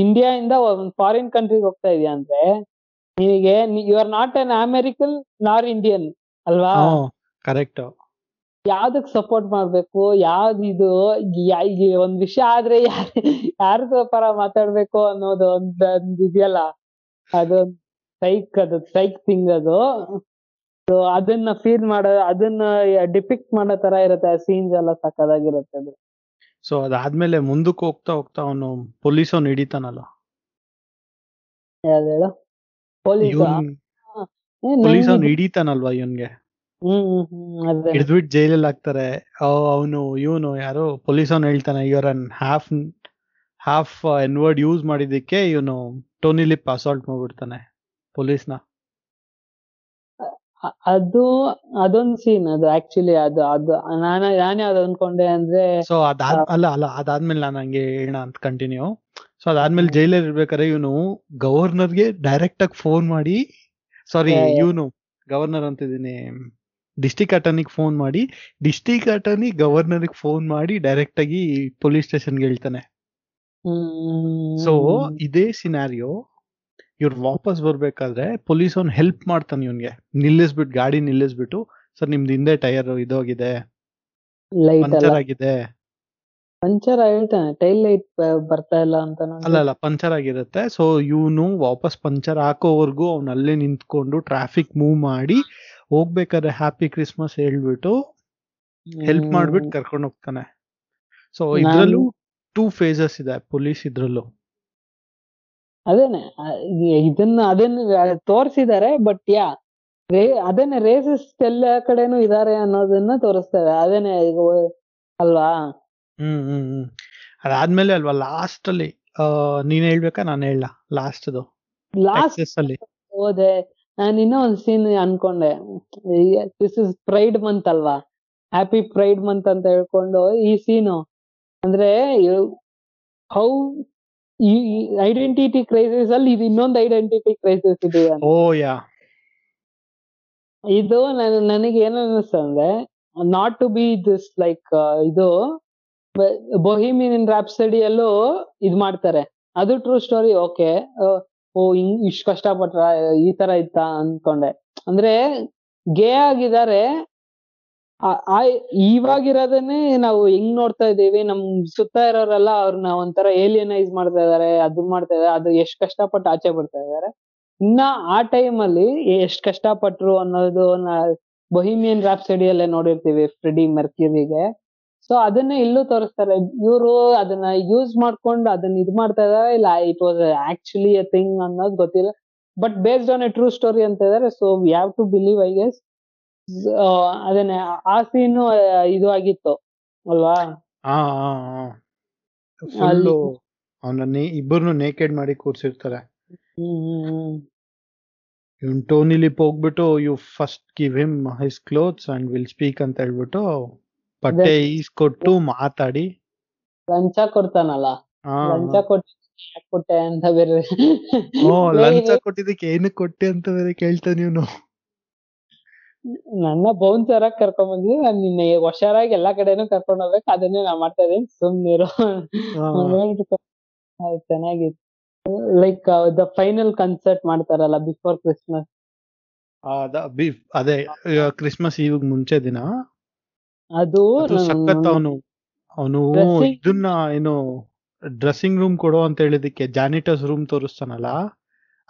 ಇಂಡಿಯಾ ಇಂದ ಒಂದ್ ಫಾರಿನ್ ಕಂಟ್ರಿಗೆ ಹೋಗ್ತಾ ಇದೀಯ ಅಂದ್ರೆ ನಿನಗೆ you are not an American nor Indian ಅಲ್ವಾ? ಕರೆಕ್ಟ್ ಯಾವ್ದಕ್ ಸಪೋರ್ಟ್ ಮಾಡ್ಬೇಕು? ಯಾವ್ದು ಇದು? ಒಂದ್ ವಿಷಯ ಆದ್ರೆ ಯಾರ ಯಾರ್ದ ಪರ ಮಾತಾಡ್ಬೇಕು ಅನ್ನೋದು ಒಂದ್ ಒಂದ್ ಇದೆಯಲ್ಲ? ಅದೊಂದ್ ಸೈಕ್ ಅದು ಸೈಕ್ ಥಿಂಗ್ ಅದು. ಸೊ ಅದನ್ನ ಫೀಲ್ ಮಾಡೋ ಅದನ್ನ ಡಿಪಿಕ್ಟ್ ಮಾಡೋ ತರ ಇರುತ್ತೆ ಆ ಸೀನ್ಸ್ ಎಲ್ಲ ಸಕ್ಕದಾಗಿರುತ್ತೆ ಅದು ಸೊ ಅದಾದ್ಮೇಲೆ ಮುಂದಕ್ಕೆ ಹೋಗ್ತಾ ಹೋಗ್ತಾ ಅವನು ಪೊಲೀಸ್ ಅವ್ನು ಹಿಡಿತಾನಲ್ಲ? ಯಾವ್ದು ಹೇಳು? ಪೊಲೀಸ್ ಪೊಲೀಸ್ ಅವ್ನು ಹಿಡಿತಾನಲ್ವಾ ಇವನ್ಗೆ? ಹಿಡಿದ್ಬಿಟ್ಟು ಜೈಲಲ್ಲಿ ಹಾಕ್ತಾರೆ. ಅವನು ಇವನು ಯಾರು ಪೊಲೀಸ್ ಅವ್ನು ಹೇಳ್ತಾನೆ ಇವರ್ ಅನ್ half half N word use ಮಾಡಿದಕ್ಕೆ ಇವನು ಟೋನಿ ಲಿಪ್ ಅಸಾಲ್ಟ್ ಮಾಡ್ಬಿಡ್ತಾನೆ ಪೊಲೀಸ್ನ. ಅದು ಅದೊಂದು ಸೀನ್ ಅದು ಆಕ್ಚುಲಿ ಅದು ಅದು ನಾನು ನಾನು ಅದು ಅನ್ಕೊಂಡೆ ಅಂದ್ರೆ ಸೊ ಅದಾದ ಅಲ್ಲ ಅಲ್ಲ ಅದಾದ್ಮೇಲೆ ನಾನು ಹಂಗೆ ಹೇಳ ಅಂತ ಕಂಟಿನ್ಯೂ ಸೊ ಅದಾದ್ಮೇಲೆ ಜೈಲಲ್ಲಿ ಇರ್ಬೇಕಾದ್ರೆ ಇವನು ಗವರ್ನರ್ಗೆ ಡೈರೆಕ್ಟ್ ಆಗಿ ಫೋನ್ ಮಾಡಿ ಸಾರಿ. ಇವನು ಗವರ್ನರ್ ಅಂತಿದ್ದೀನಿ ಡಿಸ್ಟಿಕ್ ಅಟರ್ನಿಗೆ ಫೋನ್ ಮಾಡಿ ಡಿಸ್ಟಿಕ್ ಅಟರ್ನಿ ಗವರ್ನರ್ಗೆ ಫೋನ್ ಮಾಡಿ ಡೈರೆಕ್ಟ್ ಆಗಿ ಪೊಲೀಸ್ ಸ್ಟೇಷನ್ಗೆ ಹೇಳ್ತಾನೆ. ಸೊ ಇದೇ ಸಿನಾರಿಯೋ ಇವ್ರು ವಾಪಸ್ ಬರ್ಬೇಕಾದ್ರೆ ಪೊಲೀಸ್ ಅವ್ನು ಹೆಲ್ಪ್ ಮಾಡ್ತಾನೆ ಇವನ್ಗೆ. ನಿಲ್ಲಿಸ್ಬಿಟ್ಟು ಗಾಡಿ ನಿಲ್ಲಿಸ್ಬಿಟ್ಟು ಸರ್ ನಿಮ್ದು ಹಿಂದೆ ಟೈರ್ ಇದೋಗಿದೆ. ಪಂಚರ್ ಆಗಿದೆ. ಪಂಚರ್ ಹೇಳ್ತಾನೆ ಟೈಲ್ ಲೈಟ್ ಬರ್ತಾ ಇಲ್ಲ ಅಂತ ಅಲ್ಲ ಅಲ್ಲ ಪಂಚರ್ ಆಗಿರುತ್ತೆ. ಸೊ ಇವನು ವಾಪಸ್ ಪಂಚರ್ ಹಾಕೋವರೆಗೂ ಅವ್ನ ಅಲ್ಲೇ ನಿಂತ್ಕೊಂಡು ಟ್ರಾಫಿಕ್ ಮೂವ್ ಮಾಡಿ ಹೋಗ್ಬೇಕಾದ್ರೆ ಹ್ಯಾಪಿ ಕ್ರಿಸ್ಮಸ್ ಹೇಳ್ಬಿಟ್ಟು ಹೆಲ್ಪ್ ಮಾಡ್ಬಿಟ್ಟು ಕರ್ಕೊಂಡು ಹೋಗ್ತಾನೆ. ಸೊ ಇದ್ರಲ್ಲೂ ಟೂ ಫೇಸಸ್ ಇದೆ ಪೊಲೀಸ್ ಇದ್ರಲ್ಲೂ. ಅದೇನೆ ಇದನ್ನ ಅದನ್ನ ತೋರಿಸಿದ್ದಾರೆ ಬಟ್ ಯಾ ರೇ ಅದೇನೆ ರೇಸಸ್ ಎಲ್ಲ ಕಡೆನೂ ಇದಾರೆ ಅನ್ನೋದನ್ನ ತೋರಿಸ್ತಾರೆ. ಅದೇನೆ ಅಲ್ವಾ? ಹ್ಮ್ ಹ್ಮ್ ಹ್ಮ್. ಅದಾದ್ಮೇಲೆ ಅಲ್ವಾ ಲಾಸ್ಟ್ ಅಲ್ಲಿ ನೀನ್ ಹೇಳ್ಬೇಕಾ ನಾನು ಹೇಳ ಲಾಸ್ಟ್ ಲಾಸ್ಟ್ ಅಲ್ಲಿ. ಹೋದೆ. ನಾನು ಇನ್ನೂ ಒಂದ್ ಸೀನ್ ಅನ್ಕೊಂಡೆ. ದಿಸ್ ಇಸ್ ಪ್ರೈಡ್ ಮಂತ್ ಅಲ್ವಾ? ಹ್ಯಾಪಿ ಪ್ರೈಡ್ ಮಂತ್ ಅಂತ ಹೇಳ್ಕೊಂಡು ಈ ಸೀನು ಅಂದ್ರೆ ಹೌ ಈ ಐಡೆಂಟಿಟಿ ಕ್ರೈಸಿಸ್ ಅಲ್ಲಿ ಇದು ಇನ್ನೊಂದು ಐಡೆಂಟಿಟಿ ಕ್ರೈಸಿಸ್ ಇದೆ ಇದು ನನಗೆ ಏನ್ ಅನಿಸ್ತು ಅಂದ್ರೆ not to be this like ಇದು ಬೊಹಿಮಿಯನ್ ರಾಪ್ಸಡಿಯಲ್ಲೂ ಇದ್ ಮಾಡ್ತಾರೆ. ಅದು ಟ್ರೂ ಸ್ಟೋರಿ ಓಕೆ ಓ, ಹಿಂಗ್ ಇಷ್ಟ್ ಕಷ್ಟಪಟ್ರ, ಈ ತರ ಇತ್ತ ಅನ್ಕೊಂಡೆ. ಅಂದ್ರೆ, ಗೇ ಆಗಿದ್ದಾರೆ ಇವಾಗಿರೋದನ್ನೇ ನಾವು ಹೆಂಗ್ ನೋಡ್ತಾ ಇದ್ದೀವಿ, ನಮ್ ಸುತ್ತ ಇರೋರೆಲ್ಲ ಅವ್ರನ್ನ ಒಂಥರ ಏಲಿಯನೈಸ್ ಮಾಡ್ತಾ ಇದಾರೆ, ಅದು ಮಾಡ್ತಾ ಇದಾರೆ, ಅದು ಎಷ್ಟ್ ಕಷ್ಟಪಟ್ಟು ಆಚೆ ಬಿಡ್ತಾ ಇದಾರೆ. ಇನ್ನ ಆ ಟೈಮ್ ಅಲ್ಲಿ ಎಷ್ಟ್ ಕಷ್ಟಪಟ್ರು ಅನ್ನೋದು ಬೊಹಿಮಿಯನ್ ರಾಪ್ಸಡಿಯಲ್ಲೇ ನೋಡಿರ್ತೀವಿ ಫ್ರೆಡಿ ಮೆರ್ಕ್ಯೂರಿಗೆ ಸೊ ಅದನ್ನೇ ಇಲ್ಲೂ ತೋರಿಸ್ತಾರೆ. ಇವರು ಅದನ್ನ ಯೂಸ್ ಮಾಡ್ಕೊಂಡು ಅದನ್ನ ಇದ್ ಮಾಡ್ತಾ ಇದಾರೆ ಇಲ್ಲ it was actually a thing ಅನ್ನೋದು ಗೊತ್ತಿಲ್ಲ. But based on a true story ಅಂತ ಇದಾರೆ so we have to believe I guess ಅದನ್ನೇ. ಆ ಸೀನು ಇದು ಆಗಿತ್ತು ಅಲ್ವಾ? ಹಾ ಫುಲ್ಲು ಅವನ ಇಬ್ಬರನ್ನು ನೇಕೆಡ್ ಮಾಡಿ ಕೂರ್ಸಿರ್ತಾರೆ. ಇವನ್ ಟೋನಿ ಹೋಗ್ಬಿಟ್ಟು you first give him his clothes and will speak ಅಂತ ಹೇಳ್ಬಿಟ್ಟು ಬಟ್ಟೆ ಈಸ್ಕೊಟ್ಟು ಮಾತಾಡಿ. ಲಂಚ ಕೊಡ್ತಾನಲ್ಲ. ಲಂಚ ಕೊಟ್ಟೆ ಅಂತ ಬೇರೆ. ಓ ಲಂಚ ಕೊಟ್ಟಿದ್ದಕ್ಕೆ ಏನು ಕೊಟ್ಟೆ ಅಂತ ಬೇರೆ ಕೇಳ್ತಾನೆ ನೀವು ನನ್ನ ಬೌನ್ಸರ್ ಆಗಿ ಕರ್ಕೊಂಡ್ ಬಂದ್ವಿ ನಾನ್ ನಿನ್ನೆ ಹುಷಾರಾಗಿ ಎಲ್ಲಾ ಕಡೆನೂ ಕರ್ಕೊಂಡ್ ಹೋಗ್ಬೇಕು ಅದನ್ನೇ ನಾ ಮಾಡ್ತಾ ಇದ್ದೀನಿ ಸುಮ್ನಿರೋ ಅದು ಚೆನ್ನಾಗಿತ್ತು ಲೈಕ್ ದ ಫೈನಲ್ ಕನ್ಸರ್ಟ್ ಮಾಡ್ತಾರಲ್ಲ ಬಿಫೋರ್ ಕ್ರಿಸ್ಮಸ್ ಅದೇ ಕ್ರಿಸ್ಮಸ್ ಇವಾಗ ಮುಂಚೆ ದಿನ. ಅದು ಸಖತ್ ಅವನು. ಅವನು ಇದನ್ನ ಏನು ಡ್ರೆಸ್ಸಿಂಗ್ ರೂಮ್ ಕೊಡು ಅಂತ ಹೇಳಿದಕ್ಕೆ ಜಾನಿಟರ್ಸ್ ರೂಮ್ ತೋರಿಸ್ತಾನಲ್ಲ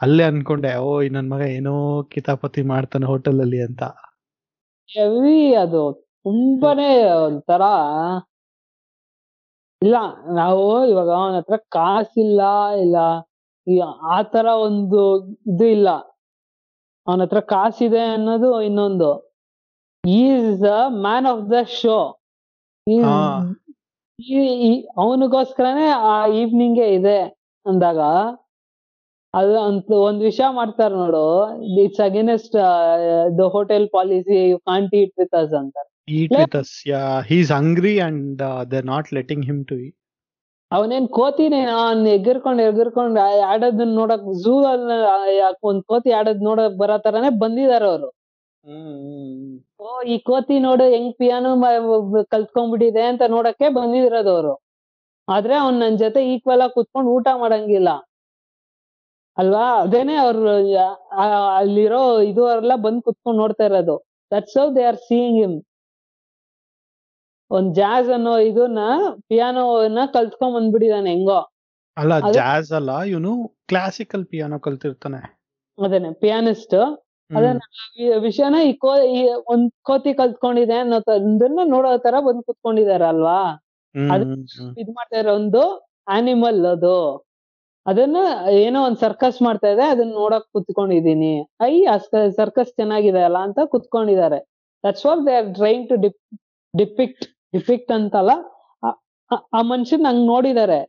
ಅಲ್ಲೇ ಅನ್ಕೊಂಡೆ ಓ ನನ್ ಮಗ ಏನೋ ಕಿತಾಪತಿ ಮಾಡ್ತಾನೆ ಹೋಟೆಲ್ ಅಲ್ಲಿ ಅಂತ. ಹೆವಿ ಅದು ತುಂಬಾನೇ ಒಂಥರ ಇಲ್ಲ ನಾವು ಇವಾಗ ಅವನ ಹತ್ರ ಕಾಸಿಲ್ಲ ಇಲ್ಲ ಆತರ ಒಂದು ಇದು ಇಲ್ಲ. ಅವನ ಹತ್ರ ಕಾಸಿದೆ ಅನ್ನೋದು ಇನ್ನೊಂದು. Is the man of the show. ಅವನಿಗೋಸ್ಕರನೇ ಆ ಈವ್ನಿಂಗ್ ಇದೆ ಅಂದಾಗ ಅದು ಅಂತ ಒಂದ್ ವಿಷಯ ಮಾಡ್ತಾರ ನೋಡು. It's against the hotel policy you can't eat with us ಅಂತಾರೆ. ಟು ಅವನೇನ್ ಕೋತಿನೇ ಅವ್ನ್ ಎಗರ್ಕೊಂಡ್ ಎಗರ್ಕೊಂಡ್ ಆಡೋದನ್ನ ನೋಡಕ್ ಝೂ ಅಲ್ಲಿ ಒಂದ್ ಕೋತಿ ಆಡೋದ್ ನೋಡಕ್ ಬರೋ ತರಾನೇ ಬಂದಿದಾರ ಅವ್ರು. ಓ ಈ ಕೋತಿ ನೋಡು ಹೆಂಗ್ ಪಿಯಾನೋ ಕಲ್ತ್ಕೊಂಡ್ಬಿಟ್ಟಿದೆ ಅಂತ ನೋಡಕ್ಕೆ ಬಂದಿರೋದು ಅವ್ರು ಆದ್ರೆ ಅವ್ನ್ ನನ್ ಜೊತೆ ಈಕ್ವಲ್ ಆಗಿ ಕುತ್ಕೊಂಡ್ ಊಟ ಮಾಡಂಗಿಲ್ಲ. ಅಲ್ವಾ? ಅದೇನೆ ಅವ್ರು ಅಲ್ಲಿರೋ ಇದು ಅವ್ರೆಲ್ಲ ಬಂದ್ ಕುತ್ಕೊಂಡ್ ನೋಡ್ತಾ ಇರೋದು. That's how they are seeing him ಒಂದ್ ಜಾಜ್ ಅನ್ನೋ ಇದನ್ನ ಪಿಯಾನೋನ ಕಲ್ತ್ಕೊಂಡ್ ಬಂದ್ಬಿಟ್ಟಿದಾನೆ ಹೆಂಗೋ. ಅಲ್ಲ ಜಾಜ್ ಅಲ್ಲ ಇವನು ಕ್ಲಾಸಿಕಲ್ ಪಿಯಾನೋ ಕಲ್ತಿರ್ತಾನೆ. ಅದೇನೆ ಪಿಯಾನಿಸ್ಟ್. ಅದನ್ನ ವಿಷಯನ ಈ ಕೋ ಈ ಒಂದ್ ಕೋತಿ ಕಲ್ತ್ಕೊಂಡಿದೆ ಅನ್ನೋ ಅದನ್ನ ನೋಡೋ ತರ ಬಂದ್ ಕುತ್ಕೊಂಡಿದಾರಲ್ವಾ ಅದು-. ಇದ್ ಮಾಡ್ತಾ ಇರೋ ಒಂದು ಆನಿಮಲ್ ಅದು. ಅದನ್ನ ಏನೋ ಒಂದ್ ಸರ್ಕಸ್ ಮಾಡ್ತಾ ಇದೆ ಅದನ್ನ ನೋಡಕ್ ಕುತ್ಕೊಂಡಿದೀನಿ ಐ ಸರ್ಕಸ್ ಚೆನ್ನಾಗಿದೆ ಅಲ್ಲ ಅಂತ ಕುತ್ಕೊಂಡಿದ್ದಾರೆ that's what they are trying to dep depict depict ಅಂತಲ್ಲ ಆ- ಮನುಷ್ಯನ್ ಹಂಗ್ ನೋಡಿದಾರೆ.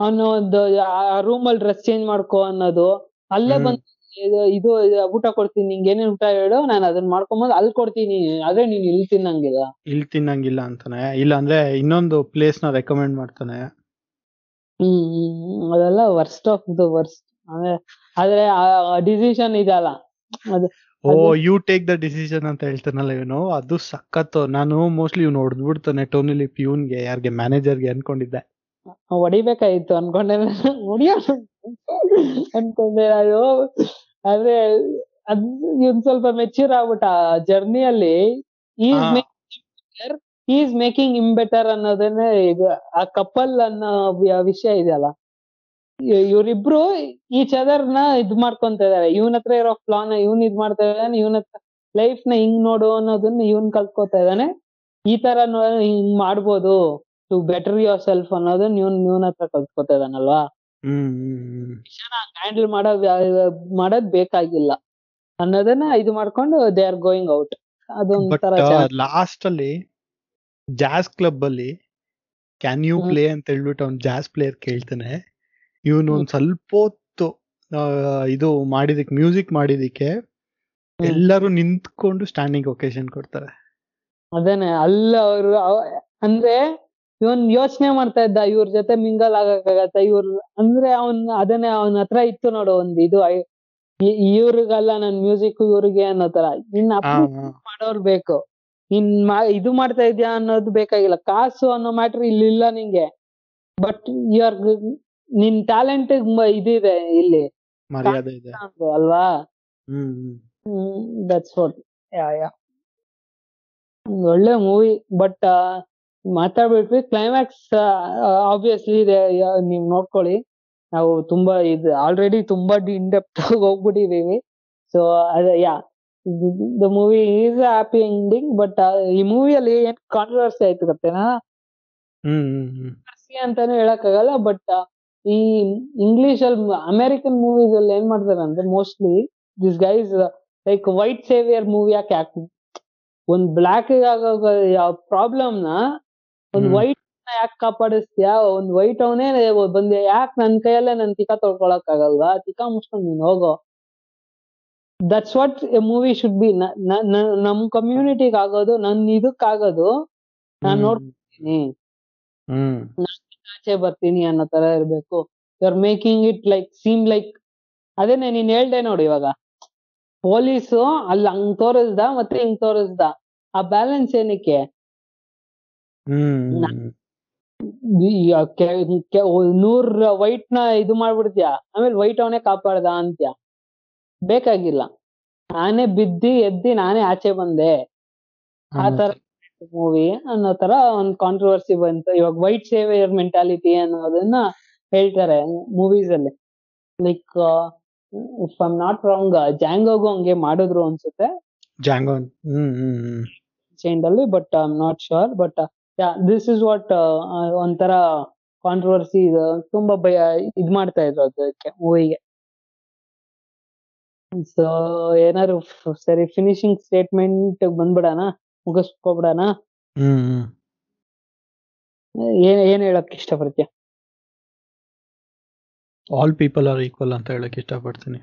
ಅವನು ಒಂದು ಆ ರೂಮ್ ಅಲ್ಲಿ ಡ್ರೆಸ್ ಚೇಂಜ್ ಮಾಡ್ಕೋ ಅನ್ನೋದು. ಅಲ್ಲೇ. ಬಂದು ಇದು ಇದು ಊಟ ಕೊಡ್ತೀನಿ ನಿಂಗೆ ಏನೇನ್ ಊಟ ಹೇಳು ನಾನು ಅದನ್ನ ಮಾಡ್ಕೊಂಬಂದು ಅಲ್ಲಿ ಕೊಡ್ತೀನಿ. ಆದ್ರೆ ನೀನ್ ಇಲ್ಲಿ ತಿನ್ನಂಗಿಲ್ಲ. ಇಲ್ಲಿ ತಿನ್ನಂಗಿಲ್ಲ ಅಂತಾನೆ. ಇಲ್ಲ ಅಂದ್ರೆ ಇನ್ನೊಂದು ಪ್ಲೇಸ್ನ ರೆಕಮೆಂಡ್ ಮಾಡ್ತಾನೆ. ಹ್ಮ್. ಅದೆಲ್ಲ ವರ್ಸ್ಟ್ ಆಫ್ ದ ವರ್ಸ್ಟ್ ಅಂದ್ರೆ ಆದ್ರೆ ಡಿಸಿಷನ್ ಇದೆಲ್ಲ ಅದು oh you take the decision ಅಂತ ಹೇಳ್ತಾನಲ್ಲ ಇವನು. ಅದು ಸಖತ್ತು. ನಾನು ಮೋಸ್ಟ್ಲಿ ಇವ್ನು ಹೊಡೆದ್ಬಿಡ್ತಾನೆ ಟೋನಿ ಲಿಪ್ ಇವನ್ಗೆ ಯಾರಿಗೆ ಮ್ಯಾನೇಜರ್ಗೆ ಅನ್ಕೊಂಡಿದ್ದೆ. ಹೊಡಿಬೇಕಾಯ್ತು ಅನ್ಕೊಂಡೆ ಹೊಡಿಯೋ ಅನ್ಕೊಂಡೆ ಅದು ಆದ್ರೆ ಅದ್ ಇವ್ನ್ ಸ್ವಲ್ಪ ಮೆಚ್ಯೂರ್ ಆಗ್ಬಿಟ್ಟ ಜರ್ನಿಯಲ್ಲಿ ಈಸ್ ಹಾ. ಈಸ್ ಮೇಕಿಂಗ್ ಇಮ್ ಬೆಟರ್ ಅನ್ನೋದನ್ನೇ ಇದು ಆ ಕಪಲ್ ಅನ್ನೋ ವಿ- ವಿಷಯ ಇದೆಯಲ್ಲ. ಇವರಿಬ್ರು ಈ ಈಚ್ ಅದರ್ನ ಇದ್ ಮಾಡ್ಕೊಂತ ಇದಾರೆ. ಇವನ್ ಹತ್ರ ಇರೋ ಪ್ಲಾನ್ ಇವ್ನ್ ಇದ್ ಮಾಡ್ತಾ ಇದ್ದಾನೆ ಇವನ್ ಹತ್ರ ಲೈಫ್ನ ಹಿಂಗ್ ನೋಡು ಅನ್ನೋದನ್ನ ಇವನ್ ಕಲ್ತ್ಕೊತಾ ಇದ್ದಾನೆ. ಈ ತರ ನೋ- ಹಿಂಗ್ ಮಾಡ್ಬೋದು ಟು ಬೆಟರ್ ಯೋರ್ ಸೆಲ್ಫ್ ಅನ್ನೋದನ್ನ ಇವನ್ ಇವನ್ ಹತ್ರ ಕಲ್ತ್ಕೊತಾ ಇದಾನಲ್ವಾ ಹ್ಮ್ ಹ್ಮ್ ಹ್ಮ್. ಹ್ಯಾಂಡಲ್ ಮಾಡೋ ಮಾಡೋದ್ ಬೇಕಾಗಿಲ್ಲ. ಅನ್ನೋದನ್ನ ಇದು ಮಾಡ್ಕೊಂಡು ದೇ ಆರ್ ಗೋಯಿಂಗ್ ಔಟ್ ಅದೊಂದ್ ಬಟ್ ತರ ಚೆನ್ನಾಗ್- ಲಾಸ್ಟ್ ಅಲ್ಲಿ ಜಾಸ್ ಕ್ಲಬ್ ಅಲ್ಲಿ ಕ್ಯಾನ್ ಯು ಹ್ಮ್. ಪ್ಲೇ ಅಂತ ಹೇಳ್ಬಿಟ್ಟು ಅವ್ನ್ ಜಾಸ್ ಪ್ಲೇಯರ್ ಕೇಳ್ತಾನೆ. ಇವನು ಒಂದ್ ಸ್ವಲ್ಪ ಹೊತ್ತು ಆ, ಇದು ಮಾಡಿದಕ್ಕೆ ಮ್ಯೂಸಿಕ್ ಮಾಡಿದಕ್ಕೆ ಹ್ಮ್. ಎಲ್ಲರೂ ನಿಂತ್ಕೊಂಡು ಸ್ಟ್ಯಾಂಡಿಂಗ್ ಒಕೇಶನ್ ಕೊಡ್ತಾರೆ. ಅದೇನೆ ಅಲ್ಲ ಅವ್ರು ಅವ- ಅಂದ್ರೆ ಇವನ್ ಯೋಚನೆ ಮಾಡ್ತಾ ಇದ್ದ ಇವ್ರ ಜೊತೆ ಮಿಂಗಲ್ ಆಗಕ್ಕಾಗತ್ತ? ಇವ್ರ ಅಂದ್ರೆ ಅವನ್ ಅದನ್ನೇ ಅವನ ಹತ್ರ ಇತ್ತು ನೋಡು ಒಂದ್ ಇದು ಇವ್ರಿಗಲ್ಲ ನನ್ ಮ್ಯೂಸಿಕ್ ಇವ್ರಿಗೆ ಅನ್ನೋ ತರ. ಇನ್ ಮಾಡೋರ್ ಬೇಕು. ಇನ್ ಮಾ- ಇದು ಮಾಡ್ತಾ ಇದ್ಯಾ ಅನ್ನೋದು ಬೇಕಾಗಿಲ್ಲ. ಕಾಸು ಅನ್ನೋ ಮ್ಯಾಟ್ರ್ ಇಲ್ಲಿ ಇಲ್ಲ ನಿಂಗೆ. ಬಟ್ ಇವರ್ ನಿನ್ ಟ್ಯಾಲೆಂಟ್ ಇದಿದೆ ಇಲ್ಲಿ. ಅಲ್ವಾ? Hmm hmm. That's what yeah yeah. ಒಳ್ಳೆ ಮೂವಿ ಬಟ್ ಮಾತಾಡ್ಬಿಟ್ವಿ ಕ್ಲೈಮ್ಯಾಕ್ಸ್ ಆಬ್ವಿಯಸ್ಲಿ ನೀವ್ ನೋಡ್ಕೊಳ್ಳಿ. ನಾವು ತುಂಬಾ ಇದು ಆಲ್ರೆಡಿ ತುಂಬಾ ಡೆಪ್ತ್ ಹೋಗ್ಬಿಟ್ಟಿದೀವಿ. ಸೊ ಅದೇ yeah the movie is happy ending but ಈ ಮೂವಿಯಲ್ಲಿ ಏನ್ ಕಾಂಟ್ರವರ್ಸಿ ಆಯ್ತು ಗೊತ್ತೇನಾ? ಅಂತಾನು ಹೇಳಕ್ ಆಗಲ್ಲ ಬಟ್ ಈ ಇಂಗ್ಲಿಷ್ ಅಲ್ಲಿ ಅಮೆರಿಕನ್ ಮೂವೀಸ್ ಅಲ್ಲಿ ಏನ್ ಮಾಡ್ತಾರೆ ಅಂದ್ರೆ mostly this guys like white saviour movie ಯಾಕೆ ಹಾಕ್ತಾರೆ ಒಂದ್ ಬ್ಲಾಕ್ ಪ್ರಾಬ್ಲಮ್ನ ಒಂದ್. ವೈಟ್ ಯಾಕೆ ಕಾಪಾಡಿಸ್ತೀಯಾ? ಒಂದ್ ವೈಟ್ ಅವನೇ ಬಂದ್ ಯಾಕೆ ನನ್ ಕೈಯಲ್ಲೇ ನನ್ ತಿಕ್ಕ ತೊಳ್ಕೊಳಕ್ ಆಗಲ್ವಾ ತಿಕ್ಕ ಮುಚ್ಕೊಂಡ್ ನೀನ್ ಹೋಗೋ. That's what a movie should be ನಮ್ ಕಮ್ಯುನಿಟಿಗ್ ಆಗೋದು ನನ್ ಇದಕ್ ಆಗೋದು ನಾನ್. ನೋಡ್ತೀನಿ ಆಚೆ ಬರ್ತೀನಿ ಅನ್ನೋ ತರ ಇರ್ಬೇಕು. You are making it like seem like ಅದೇನೆ ನೀನ್ ಹೇಳ್ದೆ ನೋಡಿ ಇವಾಗ. ಪೊಲೀಸು ಅಲ್ಲಿ ಹಂಗ್ ತೋರಿಸ್ದ ಮತ್ತೆ ಹಿಂಗ್ ತೋರಿಸ್ದ. ಆ ಬ್ಯಾಲೆನ್ಸ್ ಏನಕ್ಕೆ? ನೂರ್ ವೈಟ್ನ ಇದು ಮಾಡ್ಬಿಡ್ತೀಯ? ಆಮೇಲೆ ವೈಟ್ ಅವನೇ ಕಾಪಾಡ್ದ ಅಂತ್ಯ. ಬೇಕಾಗಿಲ್ಲ. ನಾನೇ ಬಿದ್ದಿ ಎದ್ದಿ ನಾನೇ ಆಚೆ ಬಂದೆ. ಆ ತರ ಮೂವಿ ಅನ್ನೋ ತರ ಒಂದ್ ಕಾಂಟ್ರವರ್ಸಿ ಬಂತು. ಇವಾಗ ವೈಟ್ ಸೇವಿಯರ್ ಮೆಂಟಾಲಿಟಿ ಅನ್ನೋದನ್ನ ಹೇಳ್ತಾರೆ ಮೂವೀಸ್ ಅಲ್ಲಿ. Like if I'm not wrong ಜಾಂಗೋಗು ಹಂಗೆ ಮಾಡಿದ್ರು ಅನ್ಸುತ್ತೆ. Django hmm hmm hmm. ಚೈಂಡ್ ಅಲ್ಲಿ but I am not sure but this is what ಒಂಥರ ಕಾಂಟ್ರವರ್ಸಿ ತುಂಬಾ ಭಯ ಇದ್ ಮಾಡ್ತಾ ಇದ್ರು ಅದಕ್ಕೆ ಮೂವಿಗೆ ಸೊ ಏನಾದ್ರು ಸರಿ ಫಿನಿಶಿಂಗ್ ಸ್ಟೇಟ್ಮೆಂಟ್ ಬಂದ್ಬಿಡಣ ಮುಗಿಸ್ಕೊಬಿಡಣ. ಏನ್ ಏನ್ ಹೇಳಕ್ ಇಷ್ಟಪಡ್ತೀಯ? ಆಲ್ ಪೀಪಲ್ ಆರ್ ಈಕ್ವಲ್ ಅಂತ ಹೇಳಕ್ ಇಷ್ಟಪಡ್ತೀನಿ.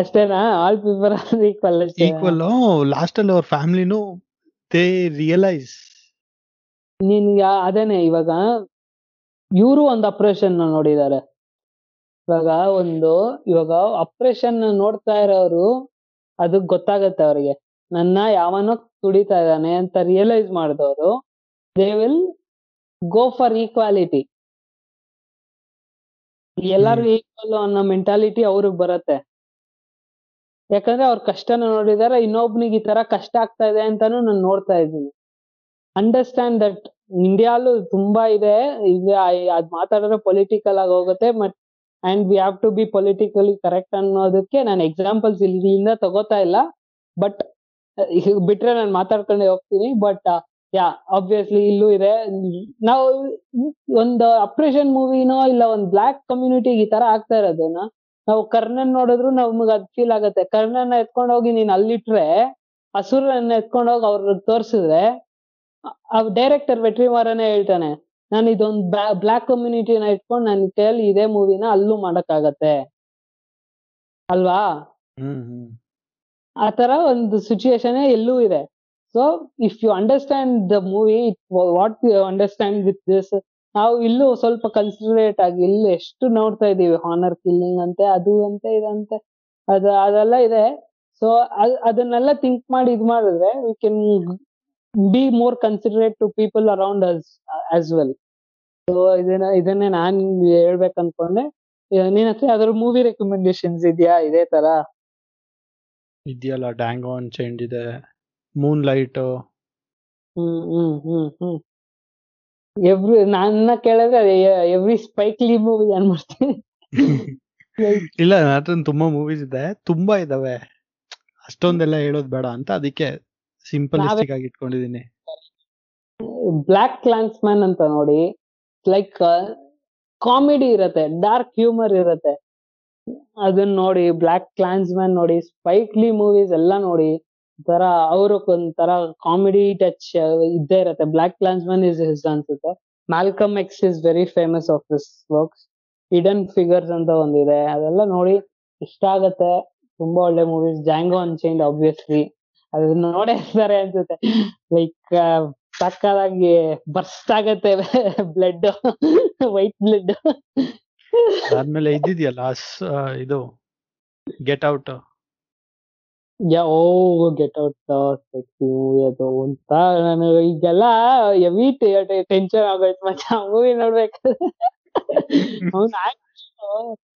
ಅಷ್ಟೇನಾ? All people are equal equal last ಅಲ್ಲಿ ಅವ್ರ ಫ್ಯಾಮಿಲಿನೂ ದೇ ರಿಯಲೈಸ್ ನಿನ್ಗೆ ಅದೇನೆ ಇವಾಗ ಇವರು ಒಂದು ಅಪ್ರೇಷನ್ ನೋಡಿದ್ದಾರೆ ಇವಾಗ ಒಂದು ಇವಾಗ ಅಪ್ರೇಷನ್ ನೋಡ್ತಾ ಇರೋರು ಅದಕ್ ಗೊತ್ತಾಗತ್ತೆ ಅವ್ರಿಗೆ. ನನ್ನ ಯಾವನೋ ತುಡಿತಾ ಇದ್ದಾನೆ ಅಂತ ರಿಯಲೈಸ್ ಮಾಡಿದವರು they will go for equality ಎಲ್ಲಾರು ಈಕ್ವಲ್ ಅನ್ನೋ ಮೆಂಟಾಲಿಟಿ ಅವ್ರಿಗೆ ಬರತ್ತೆ. ಯಾಕಂದ್ರೆ ಅವ್ರ ಕಷ್ಟನ ನೋಡಿದಾರೆ, ಇನ್ನೊಬ್ನಿಗೆ ಈ ತರ ಕಷ್ಟ ಆಗ್ತಾ ಇದೆ ಅಂತಾನು ನಾನು ನೋಡ್ತಾ ಇದ್ದೀನಿ. ಅಂಡರ್ಸ್ಟ್ಯಾಂಡ್ ದಟ್ ಇಂಡಿಯಾಲು ತುಂಬಾ ಇದೆ ಇದು ಅದ್ ಮಾತಾಡಿದ್ರೆ ಪೊಲಿಟಿಕಲ್ ಆಗಿ ಹೋಗುತ್ತೆ but and we have to be politically correct ಅನ್ನೋದಕ್ಕೆ ನಾನು ಎಕ್ಸಾಂಪಲ್ಸ್ ಇಲ್ಲಿಂದ ತಗೋತಾ ಇಲ್ಲ. ಬಟ್ ಬಿಟ್ರೆ ನಾನು ಮಾತಾಡ್ಕೊಂಡೆ ಹೋಗ್ತೀನಿ ಬಟ್ ಯಾ ಆಬ್ವಿಯಸ್ಲಿ ಇಲ್ಲೂ ಇದೆ. ನಾವು, ಒಂದು ಅಪ್ರೇಷನ್ ಮೂವಿನೋ ಇಲ್ಲ ಒಂದ್ ಬ್ಲಾಕ್ ಕಮ್ಯುನಿಟಿ ಈ ತರ ಆಗ್ತಾ ಇರೋದನ್ನ ನಾವು ಕರ್ಣನ್ ನೋಡಿದ್ರು ನಮ್ಗ್ ಅದ್ ಫೀಲ್ ಆಗತ್ತೆ. ಕರ್ಣನ ಎತ್ಕೊಂಡ್ ಹೋಗಿ ನೀನ್ ಅಲ್ಲಿಟ್ರೆ ಹಸುರನ್ನ ಎತ್ಕೊಂಡ್ ಹೋಗಿ ಅವ್ರ ತೋರ್ಸಿದ್ರೆ ಆ ಡೈರೆಕ್ಟರ್ ವೆಟ್ರಿ ವೆಟ್ರಿಮಾರನೇ ಹೇಳ್ತಾನೆ ನಾನು ಇದೊಂದ್ ಬ್ಲಾಕ್ ಕಮ್ಯುನಿಟಿನ ಇಟ್ಕೊಂಡು ನನ್ ಕೈಯಲ್ಲಿ ಇದೇ ಮೂವಿನ ಅಲ್ಲೂ ಮಾಡಕ್ಕಾಗತ್ತೆ. ಅಲ್ವಾ? ಆ ತರ ಒಂದು ಸಿಚುಯೇಷನ್ ಎಲ್ಲೂ ಇದೆ. So if you understand the movie what you understand with this ನಾವು ಇಲ್ಲೂ ಸ್ವಲ್ಪ ಕನ್ಸಿಡರೇಟ್ ಆಗಿ ಇಲ್ಲಿ ಎಷ್ಟು ನೋಡ್ತಾ ಇದೀವಿ ಹಾನರ್ ಕಿಲ್ಲಿಂಗ್ ಅಂತೆ ಅದು ಅಂತೆ ಇದಂತೆ ಅದ ಅದೆಲ್ಲ ಇದೆ. ಸೊ ಅದನ್ನೆಲ್ಲ ಥಿಂಕ್ ಮಾಡಿ ಇದು ಮಾಡಿದ್ರೆ we can be more considerate to people around us as well so ಇದನ್ನ ಇದನ್ನೇ ನಾನ್ ಹೇಳ್ಬೇಕು ಅನ್ಕೊಂಡೆ. ನಿನ್ ಹತ್ರ ಯಾವ್ದಾದ್ರು ಮೂವಿ ರೆಕಮೆಂಡೇಶನ್ಸ್ ಇದೆಯಾ? ಇದೇ ತರ? ಇದೆಯಲ್ಲ ಡ್ಯಾಂಗೋನ್ ಚೇಂಜ್ ಇದೆ Moonlight hmm hmm hmm hmm. Every ನನ್ನ ಕೇಳಿದ್ರೆ ಎವ್ರಿ ಸ್ಪೈಕ್ಲಿ ಮೂವಿ ಅನ್ಬಿಡ್ತೀನಿ ಇಲ್ಲ ನನ್ನ ಹತ್ರ ತುಂಬಾ ಮೂವೀಸ್ ಇದೆ ತುಂಬಾ ಇದಾವೆ. ಅಷ್ಟೊಂದೆಲ್ಲ ಹೇಳೋದ್ ಬೇಡ ಅಂತ ಅದಕ್ಕೆ ಸಿಂಪಲ್ ಆಗಿ ಇಟ್ಕೊಂಡಿದೀನಿ ಬ್ಲಾಕ್ ಕ್ಲಾನ್ಸ್ ಮ್ಯಾನ್ ಅಂತ ನೋಡಿ ಲೈಕ್ ಕಾಮಿಡಿ ಇರತ್ತೆ ಡಾರ್ಕ್ ಹ್ಯೂಮರ್ ಇರತ್ತೆ. ಅದನ್ನ ನೋಡಿ ಬ್ಲಾಕ್ ಕ್ಲಾನ್ಸ್ ಮ್ಯಾನ್ ನೋಡಿ ಸ್ಪೈಕ್ಲಿ ಮೂವೀಸ್ ಎಲ್ಲ ನೋಡಿ ತರ ಅವರು ಒಂಥರ ಕಾಮಿಡಿ ಟಚ್ ಇದ್ದೇ ಇರತ್ತೆ. Black Klansman is his ಅನ್ಸುತ್ತೆ. Malcolm X is very famous of this works hidden figures ಅಂತ ಒಂದಿದೆ. ಅದೆಲ್ಲ ನೋಡಿ ಇಷ್ಟ ಆಗತ್ತೆ. ತುಂಬಾ ಒಳ್ಳೆ ಮೂವೀಸ್ ಜಾಂಗೋ ಅನ್ಚೈಂಡ್ ಆಬ್ವಿಯಸ್ಲಿ ಅದನ್ನ ನೋಡೇ ಇರ್ತಾರೆ ಅನ್ಸುತ್ತೆ. ಲೈಕ್ ಸಕ್ಕದಾಗಿ ಬರ್ಸ್ಟ್ ಆಗತ್ತೆ ಬ್ಲಡ್ ವೈಟ್ ಬ್ಲಡ್ ಆದ್ಮೇಲೆ ಇದ್ದಿದ್ಯಲ್ಲ ಸ್- ಇದು get out yeah oh get out sexy movie ಅದು ಅಂತ ನಾನು ಈಗೆಲ್ಲ ಎವಿ ಟೆನ್ಷನ್ ಆಗೋಯ್ತು ಮತ್ತೆ ಆ ಮೂವಿ ನೋಡ್ಬೇಕಾದ್ರೆ. ಅವ್ನ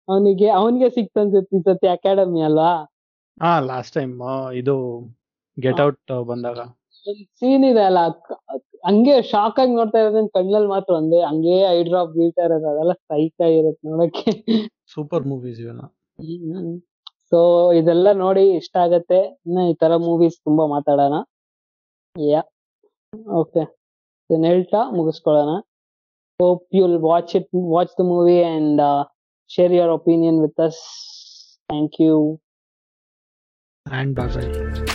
ಅವನಿಗೆ ಅವನಿಗೆ ಸಿಕ್ತ ಅನ್ಸುತ್ತೆ ಈ ಸತಿ ಅಕಾಡೆಮಿ ಅಲ್ವಾ? ಹಾ ಲಾಸ್ಟ್ ಟೈಮ್ ಇದು ಗೆಟ್ ಔಟ್ ಬಂದಾಗ. ಸೀನ್ ಇದೆ ಅಲ್ಲ ಹಂಗೆ ಶಾಕ್ ಆಗಿ ನೋಡ್ತಾ ಇರೋದನ್ನ ಕಣ್ಣಲ್ಲಿ ಮಾತ್ರ ಒಂದೇ ಹಂಗೆ ಐ ಡ್ರಾಪ್ ಬೀಳ್ತಾ ಇರೋದು ಅದೆಲ್ಲ ಸೈಕ್ ಆಗಿರುತ್ತೆ ನೋಡಕ್ಕೆ. ಸೂಪರ್ ಮೂವೀಸ್ ಇವೆಲ್ಲ. ಸೊ ಇದೆಲ್ಲ ನೋಡಿ ಇಷ್ಟ ಆಗುತ್ತೆ. ಇನ್ನ ಈ ಮೂವೀಸ್ ತುಂಬಾ ಮಾತಾಡೋಣ. ಯಾ ಓಕೆ ಇದನ್ನ ಹೇಳ್ತಾ ಮುಗಿಸ್ಕೊಳ್ಳೋಣ. Hope you'll watch it watch the movie and share your opinion with us thank you And bye-bye.